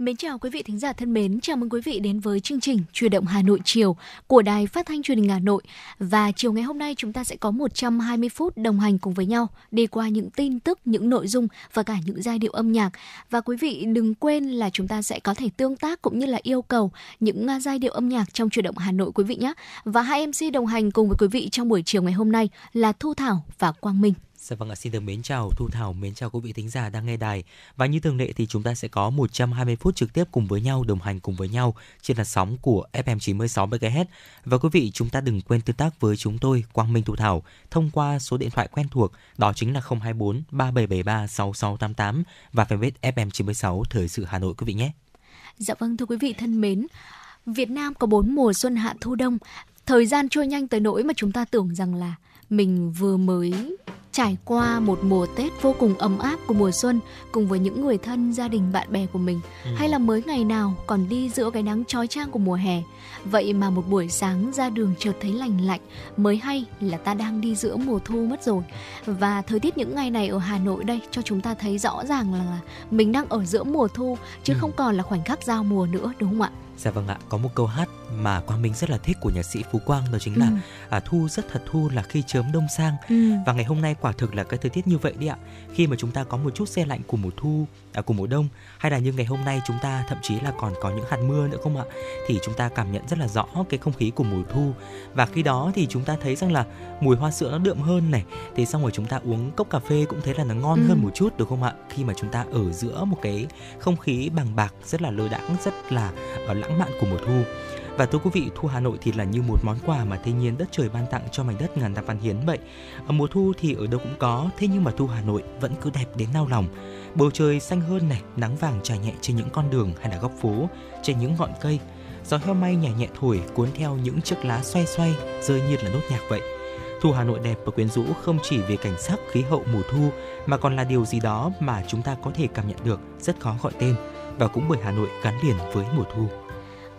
Mến chào quý vị thính giả thân mến, chào mừng quý vị đến với chương trình Truyền động Hà Nội chiều của Đài Phát thanh Truyền hình Hà Nội. Và chiều ngày hôm nay chúng ta sẽ có 120 phút đồng hành cùng với nhau đi qua những tin tức, những nội dung và cả những giai điệu âm nhạc. Và quý vị đừng quên là chúng ta sẽ có thể tương tác cũng như là yêu cầu những à, giai điệu âm nhạc trong Truyền động Hà Nội quý vị nhé. Và hai MC đồng hành cùng với quý vị trong buổi chiều ngày hôm nay là Thu Thảo và Quang Minh. Dạ vâng ạ, xin được mến chào Thu Thảo, mến chào quý vị thính giả đang nghe đài. Và như thường lệ thì chúng ta sẽ có 120 phút trực tiếp cùng với nhau, đồng hành cùng với nhau trên làn sóng của FM 96 MHz. Và quý vị chúng ta đừng quên tương tác với chúng tôi Quang Minh Thu Thảo thông qua số điện thoại quen thuộc đó chính là 024 3773 6688 và fanpage FM 96 Thời sự Hà Nội quý vị nhé. Dạ vâng thưa quý vị thân mến, Việt Nam có bốn mùa xuân hạ thu đông. Thời gian trôi nhanh tới nỗi mà chúng ta tưởng rằng là mình vừa mới trải qua một mùa Tết vô cùng ấm áp của mùa xuân cùng với những người thân, gia đình, bạn bè của mình ừ. hay là mới ngày nào còn đi giữa cái nắng chói chang của mùa hè. Vậy mà một buổi sáng ra đường chợt thấy lành lạnh, mới hay là ta đang đi giữa mùa thu mất rồi. Và thời tiết những ngày này ở Hà Nội đây cho chúng ta thấy rõ ràng là mình đang ở giữa mùa thu chứ ừ. không còn là khoảnh khắc giao mùa nữa đúng không ạ? Dạ vâng ạ, có một câu hát mà Quang Minh rất là thích của nhạc sĩ Phú Quang đó chính là ừ. à, thu rất thật thu là khi chớm đông sang ừ. và ngày hôm nay quả thực là cái thời tiết như vậy đi ạ. Khi mà chúng ta có một chút xe lạnh của mùa thu, à, của mùa đông hay là như ngày hôm nay chúng ta thậm chí là còn có những hạt mưa nữa không ạ? Thì chúng ta cảm nhận rất là rõ cái không khí của mùa thu và khi đó thì chúng ta thấy rằng là mùi hoa sữa nó đượm hơn này, thì xong rồi chúng ta uống cốc cà phê cũng thấy là nó ngon ừ. hơn một chút được không ạ? Khi mà chúng ta ở giữa một cái không khí bằng bạc rất là lơ đãng, rất là ở lãng mạn của mùa thu và thưa quý vị, thu Hà Nội thì là như một món quà mà thiên nhiên đất trời ban tặng cho mảnh đất ngàn năm văn hiến vậy. Ở mùa thu thì ở đâu cũng có, thế nhưng mà thu Hà Nội vẫn cứ đẹp đến nao lòng. Bầu trời xanh hơn này, nắng vàng trải nhẹ trên những con đường hay là góc phố, trên những ngọn cây. Gió heo may nhẹ nhẹ thổi cuốn theo những chiếc lá xoay xoay, rơi như là nốt nhạc vậy. Thu Hà Nội đẹp và quyến rũ không chỉ về cảnh sắc khí hậu mùa thu mà còn là điều gì đó mà chúng ta có thể cảm nhận được rất khó gọi tên và cũng bởi Hà Nội gắn liền với mùa thu.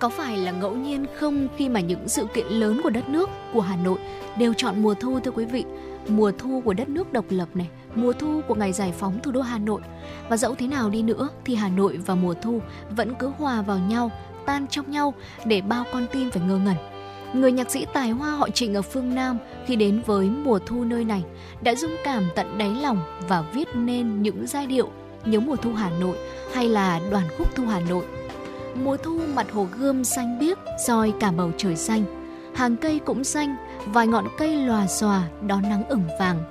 Có phải là ngẫu nhiên không khi mà những sự kiện lớn của đất nước, của Hà Nội đều chọn mùa thu thưa quý vị? Mùa thu của đất nước độc lập này, mùa thu của ngày giải phóng thủ đô Hà Nội. Và dẫu thế nào đi nữa thì Hà Nội và mùa thu vẫn cứ hòa vào nhau, tan trong nhau để bao con tim phải ngơ ngẩn. Người nhạc sĩ tài hoa họ Trịnh ở phương Nam khi đến với mùa thu nơi này đã dung cảm tận đáy lòng và viết nên những giai điệu nhớ mùa thu Hà Nội hay là đoàn khúc thu Hà Nội mùa thu mặt hồ gươm xanh biếc soi cả bầu trời xanh. Hàng cây cũng xanh, vài ngọn cây lòa xòa, đón nắng ửng vàng.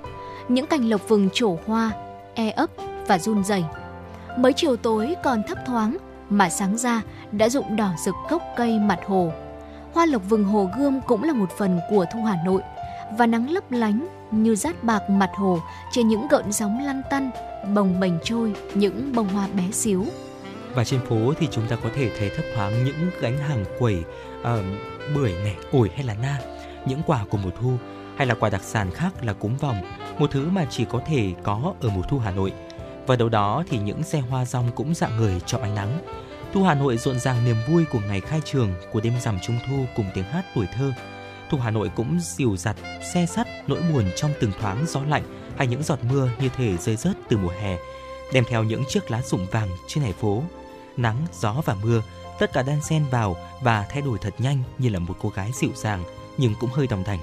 Những cành lộc vừng trổ hoa e ấp và run rẩy. Mấy chiều tối còn thấp thoáng, mà sáng ra đã rụng đỏ rực gốc cây mặt hồ. Hoa lộc vừng hồ gươm cũng là một phần của thu hà nội, và nắng lấp lánh như rát bạc mặt hồ trên những gợn sóng lăn tăn, bồng bềnh trôi những bông hoa bé xíu và trên phố thì chúng ta có thể thấy thấp thoáng những gánh hàng quẩy uh, bưởi này ổi hay là na những quả của mùa thu hay là quả đặc sản khác là cúng vòng một thứ mà chỉ có thể có ở mùa thu Hà Nội. Và đầu đó thì những xe hoa rong cũng dạng người trong ánh nắng. Thu Hà Nội rộn ràng niềm vui của ngày khai trường của đêm rằm trung thu cùng tiếng hát tuổi thơ. Thu Hà Nội cũng dìu dặt xe sắt nỗi buồn trong từng thoáng gió lạnh hay những giọt mưa như thể rơi rớt từ mùa hè đem theo những chiếc lá rụng vàng trên hè phố nắng, gió và mưa, tất cả đan xen vào và thay đổi thật nhanh như là một cô gái dịu dàng nhưng cũng hơi đồng thành.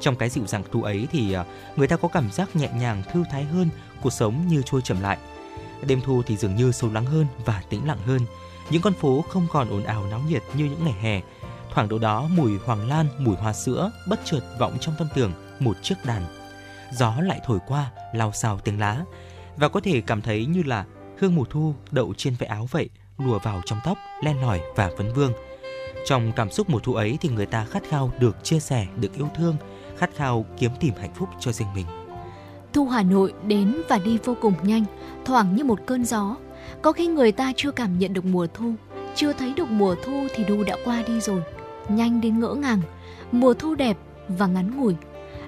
Trong cái dịu dàng thu ấy thì à, người ta có cảm giác nhẹ nhàng thư thái hơn, cuộc sống như trôi chậm lại. Đêm thu thì dường như sâu lắng hơn và tĩnh lặng hơn. Những con phố không còn ồn ào náo nhiệt như những ngày hè. Thoảng đâu đó mùi hoàng lan, mùi hoa sữa bất chợt vọng trong tâm tưởng một chiếc đàn. Gió lại thổi qua, lao xào tiếng lá và có thể cảm thấy như là hương mùa thu đậu trên vải áo vậy, lùa vào trong tóc, len lỏi và vấn vương. Trong cảm xúc mùa thu ấy thì người ta khát khao được chia sẻ, được yêu thương, khát khao kiếm tìm hạnh phúc cho riêng mình. Thu Hà Nội đến và đi vô cùng nhanh, thoảng như một cơn gió. Có khi người ta chưa cảm nhận được mùa thu, chưa thấy được mùa thu thì đu đã qua đi rồi. Nhanh đến ngỡ ngàng, mùa thu đẹp và ngắn ngủi,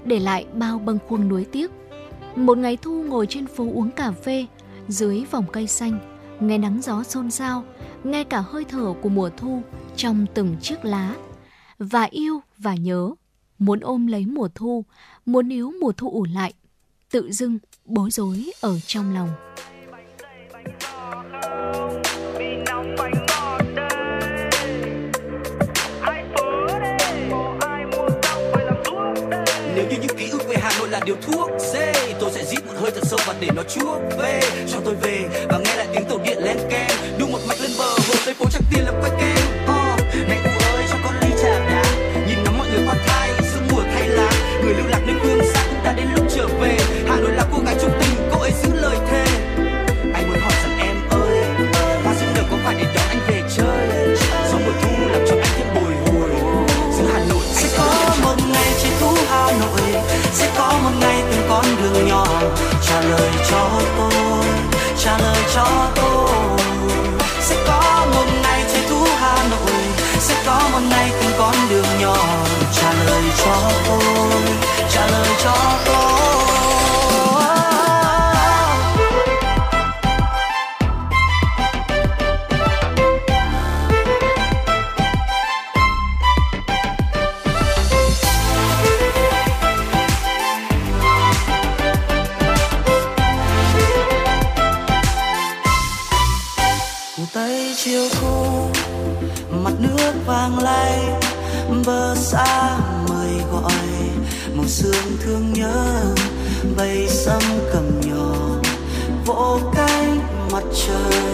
để lại bao bâng khuâng nuối tiếc. Một ngày thu ngồi trên phố uống cà phê, dưới vòng cây xanh, nghe nắng gió xôn xao, nghe cả hơi thở của mùa thu trong từng chiếc lá. Và yêu và nhớ muốn ôm lấy mùa thu muốn níu mùa thu ủ lại tự dưng bối rối ở trong lòng. Điều thuốc. Dê Tôi sẽ rít một hơi thật sâu và để nó chuốc về. Cho tôi về và nghe lại tiếng tàu điện len keng. Đu một mạch lên bờ hồ Tây phố chắc Tiền làm quay keng. Uh, Này cô ơi cho con ly trà đá. Nhìn ngắm mọi người qua thai sương mùa thay lá. Người lưu lạc Sẽ có một ngày từng con đường nhỏ. Trả lời cho tôi, Trả lời cho tôi. Sẽ có một ngày trời thu Hà Nội. Sẽ có một ngày từng con đường nhỏ. Trả lời cho tôi, Trả lời cho tôi. Vỗ cánh mặt trời.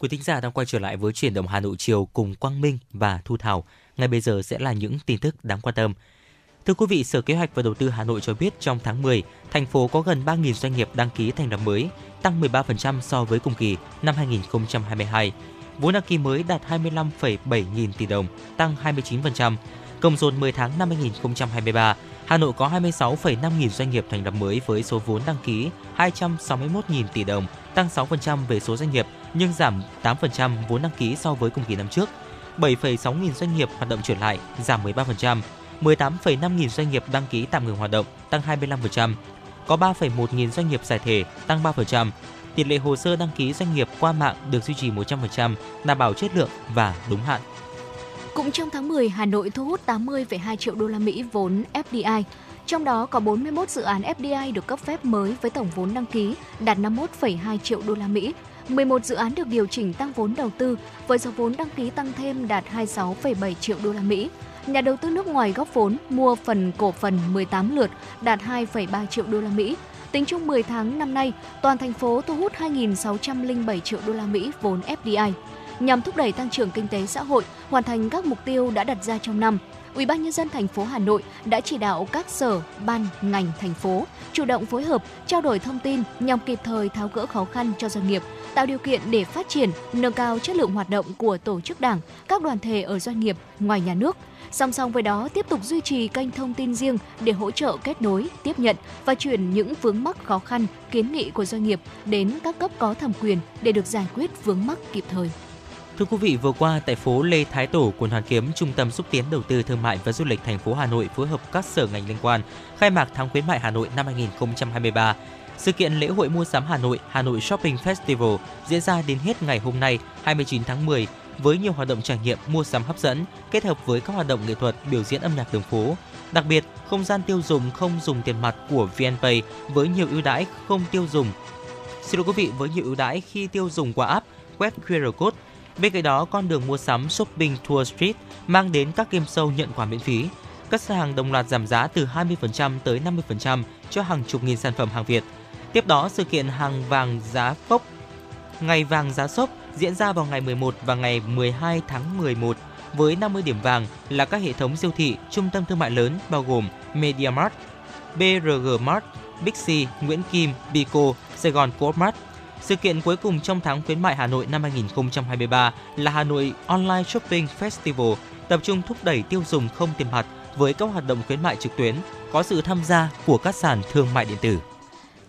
Quý thính giả đang quay trở lại với chuyển động Hà Nội chiều cùng Quang Minh và Thu Thảo. Ngay bây giờ sẽ là những tin tức đáng quan tâm. Thưa quý vị, Sở Kế hoạch và Đầu tư Hà Nội cho biết trong tháng 10, thành phố có gần 3.000 doanh nghiệp đăng ký thành lập mới, tăng 13% so với cùng kỳ năm 2022. Vốn đăng ký mới đạt 25,7 nghìn tỷ đồng, tăng 29%. Cộng dồn 10 tháng năm 2023, Hà Nội có 26,5 nghìn doanh nghiệp thành lập mới với số vốn đăng ký 261 nghìn tỷ đồng, tăng 6% về số doanh nghiệp nhưng giảm 8% vốn đăng ký so với cùng kỳ năm trước. 7,6 nghìn doanh nghiệp hoạt động trở lại, giảm 13%. 18,5 nghìn doanh nghiệp đăng ký tạm ngừng hoạt động, tăng 25%. Có 3,1 nghìn doanh nghiệp giải thể, tăng 3%. Tỷ lệ hồ sơ đăng ký doanh nghiệp qua mạng được duy trì 100%, đảm bảo chất lượng và đúng hạn. Cũng trong tháng 10, Hà Nội thu hút 80,2 triệu đô la Mỹ vốn FDI, trong đó có 41 dự án FDI được cấp phép mới với tổng vốn đăng ký đạt 51,2 triệu đô la Mỹ. 11 dự án được điều chỉnh tăng vốn đầu tư với số vốn đăng ký tăng thêm đạt 26,7 triệu đô la Mỹ. Nhà đầu tư nước ngoài góp vốn mua phần cổ phần 18 lượt đạt 2,3 triệu đô la Mỹ. Tính chung 10 tháng năm nay, toàn thành phố thu hút 2.607 triệu đô la Mỹ vốn FDI nhằm thúc đẩy tăng trưởng kinh tế xã hội, hoàn thành các mục tiêu đã đặt ra trong năm. Ủy ban nhân dân thành phố Hà Nội đã chỉ đạo các sở, ban, ngành thành phố chủ động phối hợp, trao đổi thông tin nhằm kịp thời tháo gỡ khó khăn cho doanh nghiệp, tạo điều kiện để phát triển, nâng cao chất lượng hoạt động của tổ chức đảng, các đoàn thể ở doanh nghiệp ngoài nhà nước. Song song với đó, tiếp tục duy trì kênh thông tin riêng để hỗ trợ kết nối, tiếp nhận và chuyển những vướng mắc khó khăn, kiến nghị của doanh nghiệp đến các cấp có thẩm quyền để được giải quyết vướng mắc kịp thời. Thưa quý vị, vừa qua tại phố Lê Thái Tổ, quận Hoàn Kiếm, Trung tâm xúc tiến đầu tư thương mại và du lịch thành phố Hà Nội phối hợp các sở ngành liên quan khai mạc tháng khuyến mại Hà Nội năm 2023. Sự kiện lễ hội mua sắm Hà Nội, Hà Nội Shopping Festival diễn ra đến hết ngày hôm nay, 29 tháng 10 với nhiều hoạt động trải nghiệm mua sắm hấp dẫn kết hợp với các hoạt động nghệ thuật, biểu diễn âm nhạc đường phố. Đặc biệt, không gian tiêu dùng không dùng tiền mặt của VNPay với nhiều ưu đãi không tiêu dùng. Xin lỗi quý vị, với nhiều ưu đãi khi tiêu dùng qua app, quét QR code Bên cạnh đó, con đường mua sắm Shopping Tour Street mang đến các game show nhận quà miễn phí. Các xe hàng đồng loạt giảm giá từ 20% tới 50% cho hàng chục nghìn sản phẩm hàng Việt. Tiếp đó, sự kiện hàng vàng giá phốc Ngày vàng giá sốc diễn ra vào ngày 11 và ngày 12 tháng 11 với 50 điểm vàng là các hệ thống siêu thị, trung tâm thương mại lớn bao gồm MediaMart, BRG Mart, Bixi, Nguyễn Kim, Bico, Sài Gòn Co-op Mart, sự kiện cuối cùng trong tháng khuyến mại Hà Nội năm 2023 là Hà Nội Online Shopping Festival, tập trung thúc đẩy tiêu dùng không tiền mặt với các hoạt động khuyến mại trực tuyến, có sự tham gia của các sàn thương mại điện tử.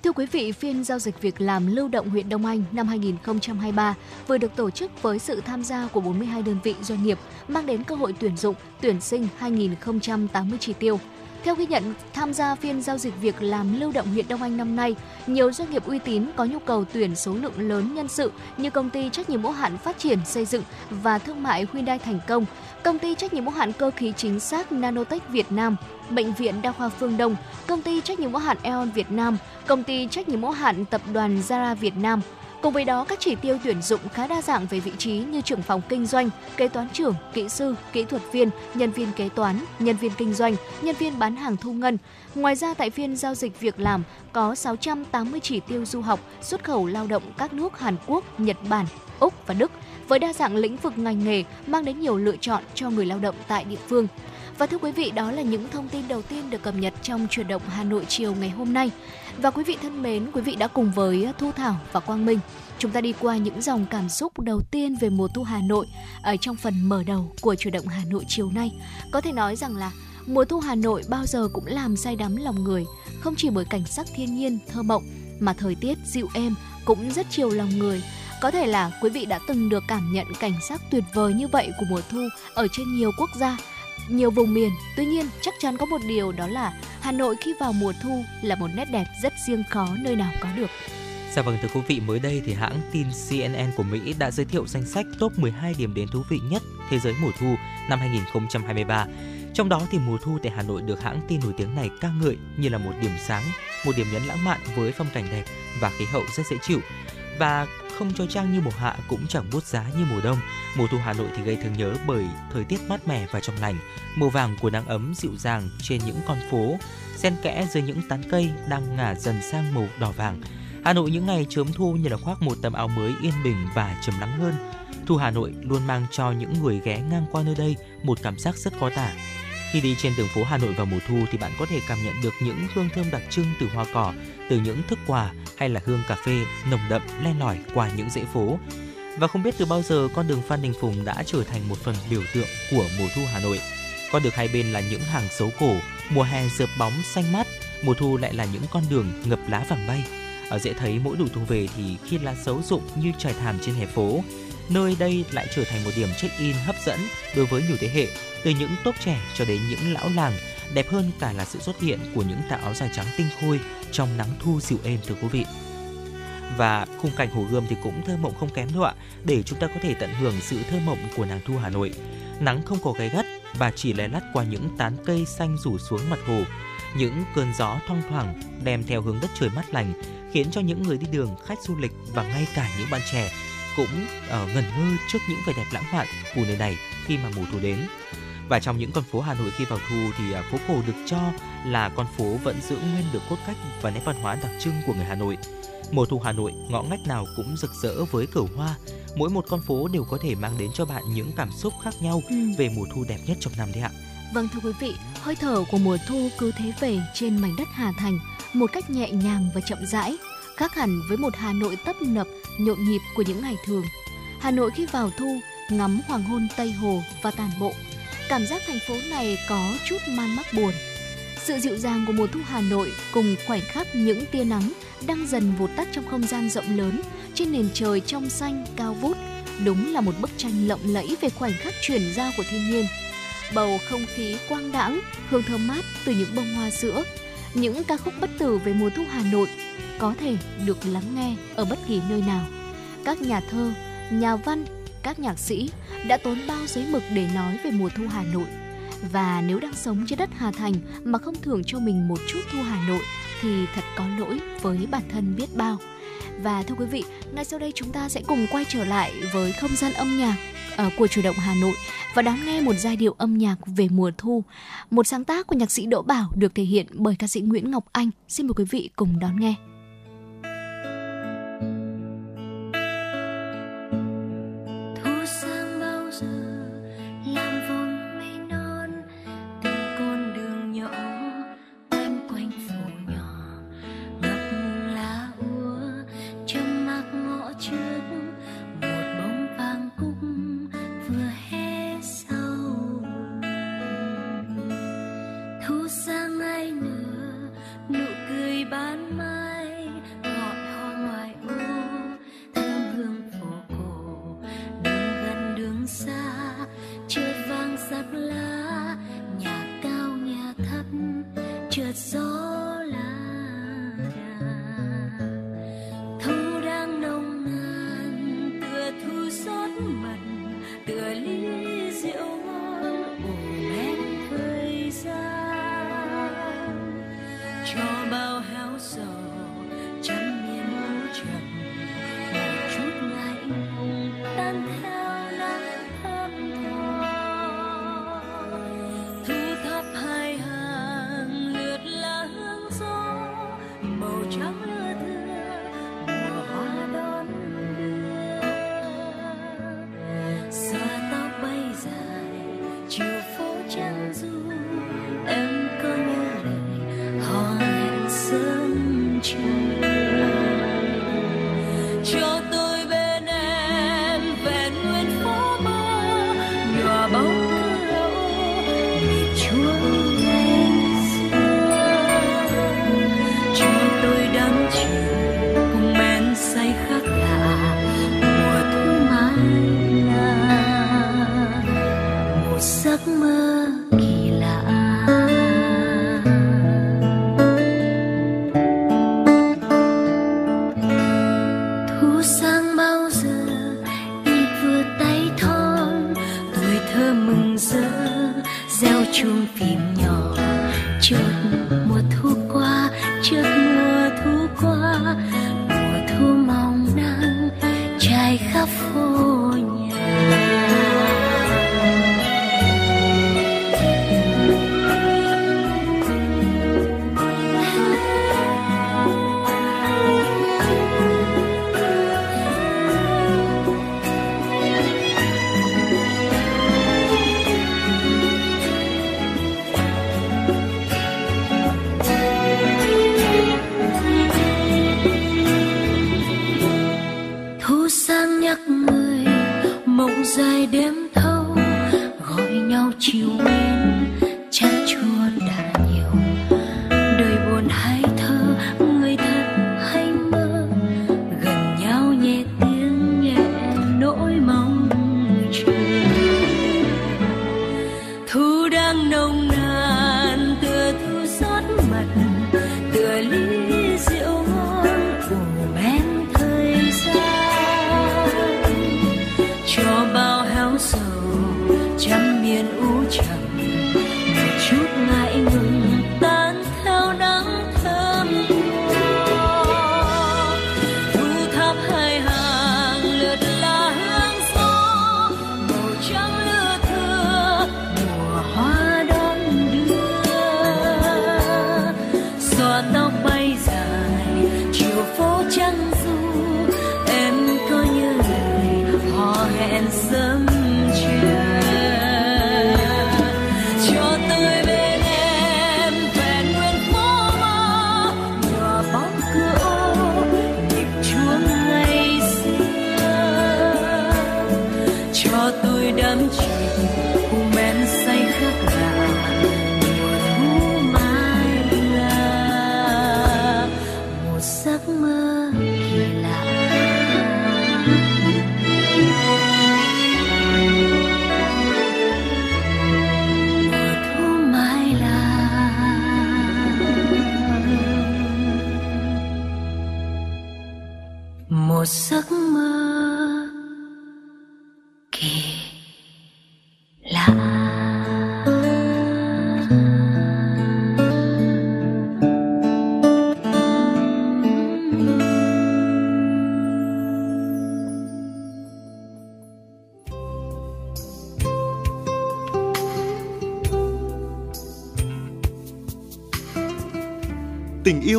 Thưa quý vị, phiên giao dịch việc làm lưu động huyện Đông Anh năm 2023 vừa được tổ chức với sự tham gia của 42 đơn vị doanh nghiệp, mang đến cơ hội tuyển dụng, tuyển sinh 2080 chỉ tiêu. Theo ghi nhận, tham gia phiên giao dịch việc làm lưu động huyện Đông Anh năm nay, nhiều doanh nghiệp uy tín có nhu cầu tuyển số lượng lớn nhân sự như công ty trách nhiệm hữu hạn phát triển xây dựng và thương mại Hyundai Thành Công, công ty trách nhiệm hữu hạn cơ khí chính xác Nanotech Việt Nam, bệnh viện đa khoa Phương Đông, công ty trách nhiệm hữu hạn Eon Việt Nam, công ty trách nhiệm hữu hạn tập đoàn Zara Việt Nam, Cùng với đó, các chỉ tiêu tuyển dụng khá đa dạng về vị trí như trưởng phòng kinh doanh, kế toán trưởng, kỹ sư, kỹ thuật viên, nhân viên kế toán, nhân viên kinh doanh, nhân viên bán hàng thu ngân. Ngoài ra tại phiên giao dịch việc làm có 680 chỉ tiêu du học, xuất khẩu lao động các nước Hàn Quốc, Nhật Bản, Úc và Đức với đa dạng lĩnh vực ngành nghề mang đến nhiều lựa chọn cho người lao động tại địa phương. Và thưa quý vị, đó là những thông tin đầu tiên được cập nhật trong chuyển động Hà Nội chiều ngày hôm nay. Và quý vị thân mến, quý vị đã cùng với Thu Thảo và Quang Minh chúng ta đi qua những dòng cảm xúc đầu tiên về mùa thu Hà Nội ở trong phần mở đầu của chuyển động Hà Nội chiều nay. Có thể nói rằng là mùa thu Hà Nội bao giờ cũng làm say đắm lòng người, không chỉ bởi cảnh sắc thiên nhiên thơ mộng mà thời tiết dịu êm cũng rất chiều lòng người. Có thể là quý vị đã từng được cảm nhận cảnh sắc tuyệt vời như vậy của mùa thu ở trên nhiều quốc gia, nhiều vùng miền. Tuy nhiên, chắc chắn có một điều đó là Hà Nội khi vào mùa thu là một nét đẹp rất riêng khó nơi nào có được. Dạ vâng thưa quý vị, mới đây thì hãng tin CNN của Mỹ đã giới thiệu danh sách top 12 điểm đến thú vị nhất thế giới mùa thu năm 2023. Trong đó thì mùa thu tại Hà Nội được hãng tin nổi tiếng này ca ngợi như là một điểm sáng, một điểm nhấn lãng mạn với phong cảnh đẹp và khí hậu rất dễ chịu. Và không cho trang như mùa hạ cũng chẳng bút giá như mùa đông. Mùa thu Hà Nội thì gây thương nhớ bởi thời tiết mát mẻ và trong lành, màu vàng của nắng ấm dịu dàng trên những con phố, xen kẽ dưới những tán cây đang ngả dần sang màu đỏ vàng. Hà Nội những ngày chớm thu như là khoác một tấm áo mới yên bình và trầm lắng hơn. Thu Hà Nội luôn mang cho những người ghé ngang qua nơi đây một cảm giác rất khó tả. Khi đi trên đường phố Hà Nội vào mùa thu thì bạn có thể cảm nhận được những hương thơm đặc trưng từ hoa cỏ, từ những thức quà hay là hương cà phê nồng đậm len lỏi qua những dãy phố. Và không biết từ bao giờ con đường Phan Đình Phùng đã trở thành một phần biểu tượng của mùa thu Hà Nội. Con đường hai bên là những hàng xấu cổ, mùa hè rợp bóng xanh mát, mùa thu lại là những con đường ngập lá vàng bay. Ở dễ thấy mỗi đủ thu về thì khi lá xấu rụng như trải thảm trên hè phố, nơi đây lại trở thành một điểm check-in hấp dẫn đối với nhiều thế hệ, từ những tốp trẻ cho đến những lão làng, đẹp hơn cả là sự xuất hiện của những tà áo dài trắng tinh khôi trong nắng thu dịu êm thưa quý vị. Và khung cảnh Hồ Gươm thì cũng thơ mộng không kém đâu ạ, để chúng ta có thể tận hưởng sự thơ mộng của nàng thu Hà Nội. Nắng không có gáy gắt và chỉ lé lắt qua những tán cây xanh rủ xuống mặt hồ. Những cơn gió thoang thoảng đem theo hướng đất trời mát lành, khiến cho những người đi đường, khách du lịch và ngay cả những bạn trẻ cũng ở ngẩn ngơ trước những vẻ đẹp lãng mạn của nơi này khi mà mùa thu đến. Và trong những con phố Hà Nội khi vào thu thì uh, phố cổ được cho là con phố vẫn giữ nguyên được cốt cách và nét văn hóa đặc trưng của người Hà Nội. Mùa thu Hà Nội, ngõ ngách nào cũng rực rỡ với cờ hoa. Mỗi một con phố đều có thể mang đến cho bạn những cảm xúc khác nhau ừ. về mùa thu đẹp nhất trong năm đấy ạ. Vâng thưa quý vị, hơi thở của mùa thu cứ thế về trên mảnh đất Hà Thành một cách nhẹ nhàng và chậm rãi khác hẳn với một Hà Nội tấp nập, nhộn nhịp của những ngày thường. Hà Nội khi vào thu, ngắm hoàng hôn Tây Hồ và tàn bộ, cảm giác thành phố này có chút man mắc buồn. Sự dịu dàng của mùa thu Hà Nội cùng khoảnh khắc những tia nắng đang dần vụt tắt trong không gian rộng lớn trên nền trời trong xanh cao vút, đúng là một bức tranh lộng lẫy về khoảnh khắc chuyển giao của thiên nhiên. Bầu không khí quang đãng, hương thơm mát từ những bông hoa sữa, những ca khúc bất tử về mùa thu Hà Nội có thể được lắng nghe ở bất kỳ nơi nào. Các nhà thơ, nhà văn, các nhạc sĩ đã tốn bao giấy mực để nói về mùa thu Hà Nội. Và nếu đang sống trên đất Hà Thành mà không thưởng cho mình một chút thu Hà Nội thì thật có lỗi với bản thân biết bao. Và thưa quý vị, ngay sau đây chúng ta sẽ cùng quay trở lại với không gian âm nhạc ờ, của chủ động Hà Nội và đón nghe một giai điệu âm nhạc về mùa thu. Một sáng tác của nhạc sĩ Đỗ Bảo được thể hiện bởi ca sĩ Nguyễn Ngọc Anh. Xin mời quý vị cùng đón nghe.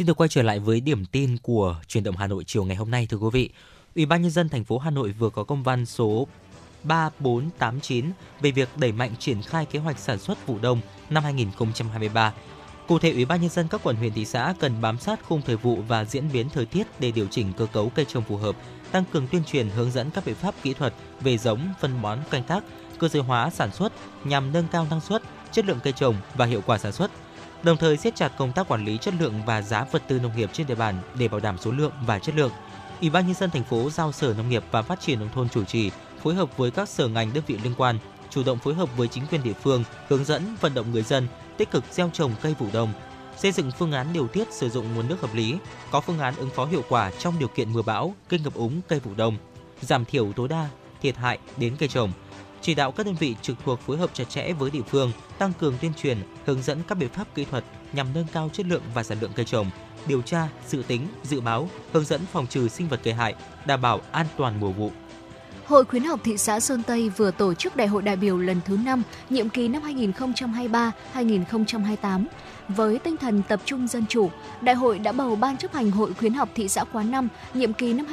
Xin được quay trở lại với điểm tin của truyền động Hà Nội chiều ngày hôm nay thưa quý vị. Ủy ban nhân dân thành phố Hà Nội vừa có công văn số 3489 về việc đẩy mạnh triển khai kế hoạch sản xuất vụ đông năm 2023. Cụ thể, Ủy ban nhân dân các quận huyện thị xã cần bám sát khung thời vụ và diễn biến thời tiết để điều chỉnh cơ cấu cây trồng phù hợp, tăng cường tuyên truyền hướng dẫn các biện pháp kỹ thuật về giống, phân bón, canh tác, cơ giới hóa sản xuất nhằm nâng cao năng suất, chất lượng cây trồng và hiệu quả sản xuất, đồng thời siết chặt công tác quản lý chất lượng và giá vật tư nông nghiệp trên địa bàn để bảo đảm số lượng và chất lượng. Ủy ban nhân dân thành phố giao Sở Nông nghiệp và Phát triển nông thôn chủ trì phối hợp với các sở ngành đơn vị liên quan chủ động phối hợp với chính quyền địa phương hướng dẫn vận động người dân tích cực gieo trồng cây vụ đông, xây dựng phương án điều tiết sử dụng nguồn nước hợp lý, có phương án ứng phó hiệu quả trong điều kiện mưa bão, gây ngập úng cây vụ đông, giảm thiểu tối đa thiệt hại đến cây trồng, chỉ đạo các đơn vị trực thuộc phối hợp chặt chẽ với địa phương, tăng cường tuyên truyền, hướng dẫn các biện pháp kỹ thuật nhằm nâng cao chất lượng và sản lượng cây trồng, điều tra, dự tính, dự báo, hướng dẫn phòng trừ sinh vật gây hại, đảm bảo an toàn mùa vụ. Hội khuyến học thị xã Sơn Tây vừa tổ chức đại hội đại biểu lần thứ 5, nhiệm kỳ năm 2023-2028. Với tinh thần tập trung dân chủ, đại hội đã bầu Ban chấp hành Hội khuyến học thị xã Quán Năm nhiệm kỳ năm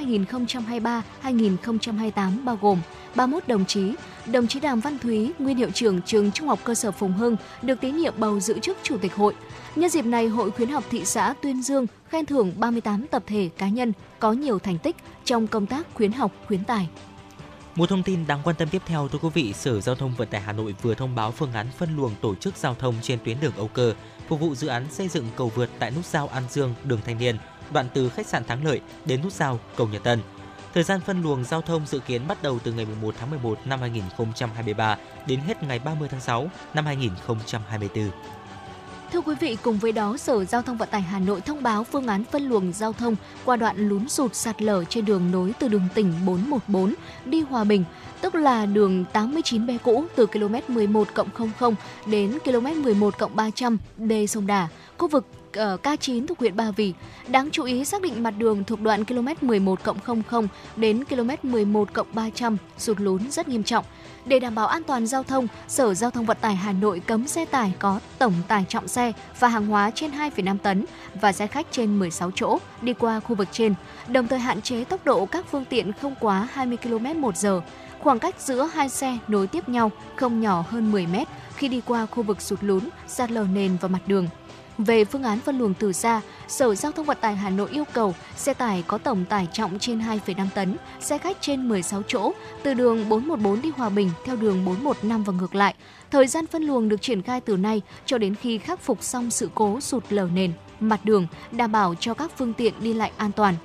2023-2028 bao gồm 31 đồng chí, đồng chí Đàm Văn Thúy, nguyên hiệu trưởng trường Trung học cơ sở Phùng Hưng, được tín nhiệm bầu giữ chức chủ tịch hội. Nhân dịp này, Hội khuyến học thị xã tuyên dương khen thưởng 38 tập thể cá nhân có nhiều thành tích trong công tác khuyến học, khuyến tài. Một thông tin đáng quan tâm tiếp theo thưa quý vị, Sở Giao thông Vận tải Hà Nội vừa thông báo phương án phân luồng tổ chức giao thông trên tuyến đường Âu Cơ, phục vụ dự án xây dựng cầu vượt tại nút giao An Dương, đường Thanh Niên, đoạn từ khách sạn Thắng Lợi đến nút giao cầu Nhật Tân. Thời gian phân luồng giao thông dự kiến bắt đầu từ ngày 1 tháng 11 năm 2023 đến hết ngày 30 tháng 6 năm 2024. Thưa quý vị, cùng với đó, Sở Giao thông Vận tải Hà Nội thông báo phương án phân luồng giao thông qua đoạn lún sụt sạt lở trên đường nối từ đường tỉnh 414 đi Hòa Bình, tức là đường 89B cũ từ km 11 00 đến km 11 300 D sông Đà, khu vực ờ, ở K9 thuộc huyện Ba Vì. Đáng chú ý xác định mặt đường thuộc đoạn km 11 00 đến km 11 300 sụt lún rất nghiêm trọng. Để đảm bảo an toàn giao thông, Sở Giao thông Vận tải Hà Nội cấm xe tải có tổng tải trọng xe và hàng hóa trên 2,5 tấn và xe khách trên 16 chỗ đi qua khu vực trên, đồng thời hạn chế tốc độ các phương tiện không quá 20 km một giờ. Khoảng cách giữa hai xe nối tiếp nhau không nhỏ hơn 10 mét khi đi qua khu vực sụt lún, sạt lở nền và mặt đường. Về phương án phân luồng từ xa, Sở Giao thông Vận tải Hà Nội yêu cầu xe tải có tổng tải trọng trên 2,5 tấn, xe khách trên 16 chỗ từ đường 414 đi Hòa Bình theo đường 415 và ngược lại. Thời gian phân luồng được triển khai từ nay cho đến khi khắc phục xong sự cố sụt lở nền, mặt đường, đảm bảo cho các phương tiện đi lại an toàn.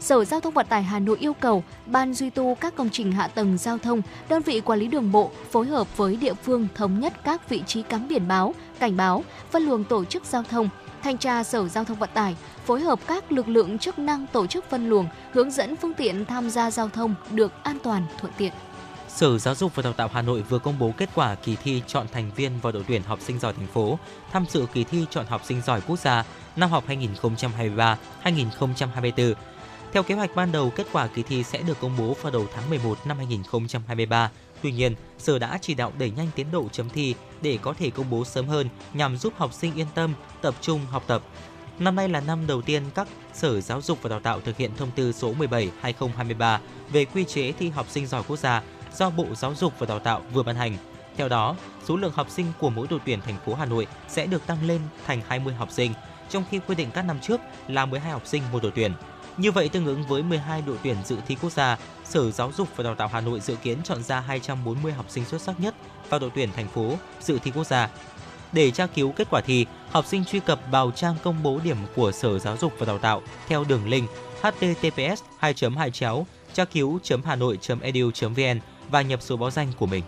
Sở Giao thông Vận tải Hà Nội yêu cầu Ban duy tu các công trình hạ tầng giao thông, đơn vị quản lý đường bộ phối hợp với địa phương thống nhất các vị trí cắm biển báo, cảnh báo, phân luồng tổ chức giao thông, thanh tra Sở Giao thông Vận tải phối hợp các lực lượng chức năng tổ chức phân luồng, hướng dẫn phương tiện tham gia giao thông được an toàn thuận tiện. Sở Giáo dục và Đào tạo Hà Nội vừa công bố kết quả kỳ thi chọn thành viên vào đội tuyển học sinh giỏi thành phố tham dự kỳ thi chọn học sinh giỏi quốc gia năm học 2023-2024 theo kế hoạch ban đầu, kết quả kỳ thi sẽ được công bố vào đầu tháng 11 năm 2023. Tuy nhiên, Sở đã chỉ đạo đẩy nhanh tiến độ chấm thi để có thể công bố sớm hơn nhằm giúp học sinh yên tâm, tập trung học tập. Năm nay là năm đầu tiên các Sở Giáo dục và Đào tạo thực hiện thông tư số 17/2023 về quy chế thi học sinh giỏi quốc gia do Bộ Giáo dục và Đào tạo vừa ban hành. Theo đó, số lượng học sinh của mỗi đội tuyển thành phố Hà Nội sẽ được tăng lên thành 20 học sinh, trong khi quy định các năm trước là 12 học sinh một đội tuyển. Như vậy tương ứng với 12 đội tuyển dự thi quốc gia, Sở Giáo dục và Đào tạo Hà Nội dự kiến chọn ra 240 học sinh xuất sắc nhất vào đội tuyển thành phố dự thi quốc gia. Để tra cứu kết quả thi, học sinh truy cập vào trang công bố điểm của Sở Giáo dục và Đào tạo theo đường link https 2 2 tra cứu hà nội edu vn và nhập số báo danh của mình.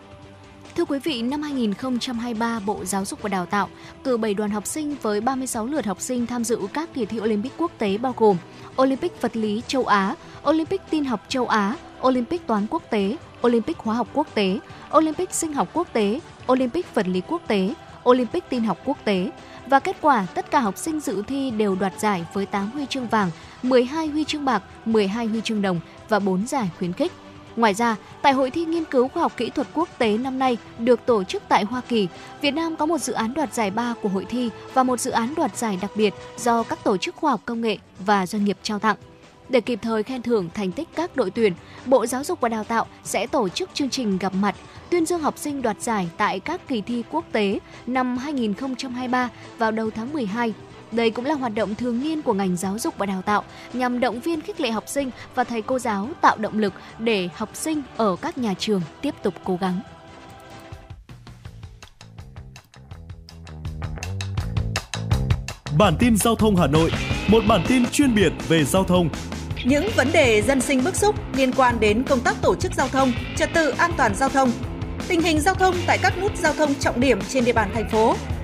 Thưa quý vị, năm 2023, Bộ Giáo dục và Đào tạo cử 7 đoàn học sinh với 36 lượt học sinh tham dự các kỳ thi Olympic quốc tế bao gồm Olympic vật lý châu Á, Olympic tin học châu Á, Olympic toán quốc tế, Olympic hóa học quốc tế, Olympic sinh học quốc tế, Olympic vật lý quốc tế, Olympic tin học quốc tế. Và kết quả, tất cả học sinh dự thi đều đoạt giải với 8 huy chương vàng, 12 huy chương bạc, 12 huy chương đồng và 4 giải khuyến khích. Ngoài ra, tại Hội thi Nghiên cứu Khoa học Kỹ thuật Quốc tế năm nay được tổ chức tại Hoa Kỳ, Việt Nam có một dự án đoạt giải ba của hội thi và một dự án đoạt giải đặc biệt do các tổ chức khoa học công nghệ và doanh nghiệp trao tặng. Để kịp thời khen thưởng thành tích các đội tuyển, Bộ Giáo dục và Đào tạo sẽ tổ chức chương trình gặp mặt tuyên dương học sinh đoạt giải tại các kỳ thi quốc tế năm 2023 vào đầu tháng 12 đây cũng là hoạt động thường niên của ngành giáo dục và đào tạo nhằm động viên khích lệ học sinh và thầy cô giáo tạo động lực để học sinh ở các nhà trường tiếp tục cố gắng. Bản tin giao thông Hà Nội, một bản tin chuyên biệt về giao thông. Những vấn đề dân sinh bức xúc liên quan đến công tác tổ chức giao thông, trật tự an toàn giao thông, tình hình giao thông tại các nút giao thông trọng điểm trên địa bàn thành phố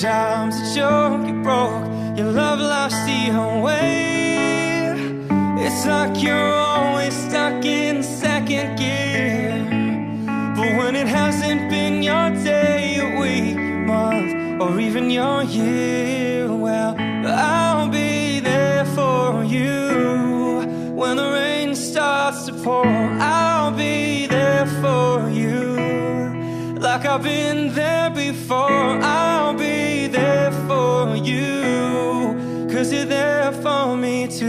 Job's a joke, you broke, your love lost the way. It's like you're always stuck in second gear. But when it hasn't been your day, your week, your month, or even your year, well, I'll be there for you when the rain starts to pour. I'll be there for you like I've been there before. I'll you're there for me too.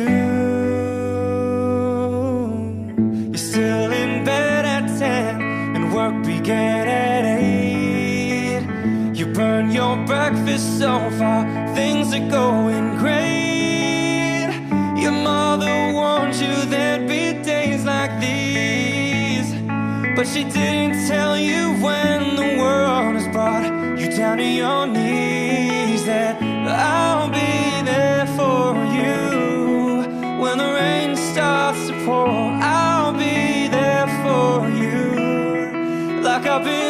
You're still in bed at 10 and work began at 8. You burn your breakfast so far, things are going great. Your mother warned you there'd be days like these. But she didn't tell you when the world has brought you down to your knees up in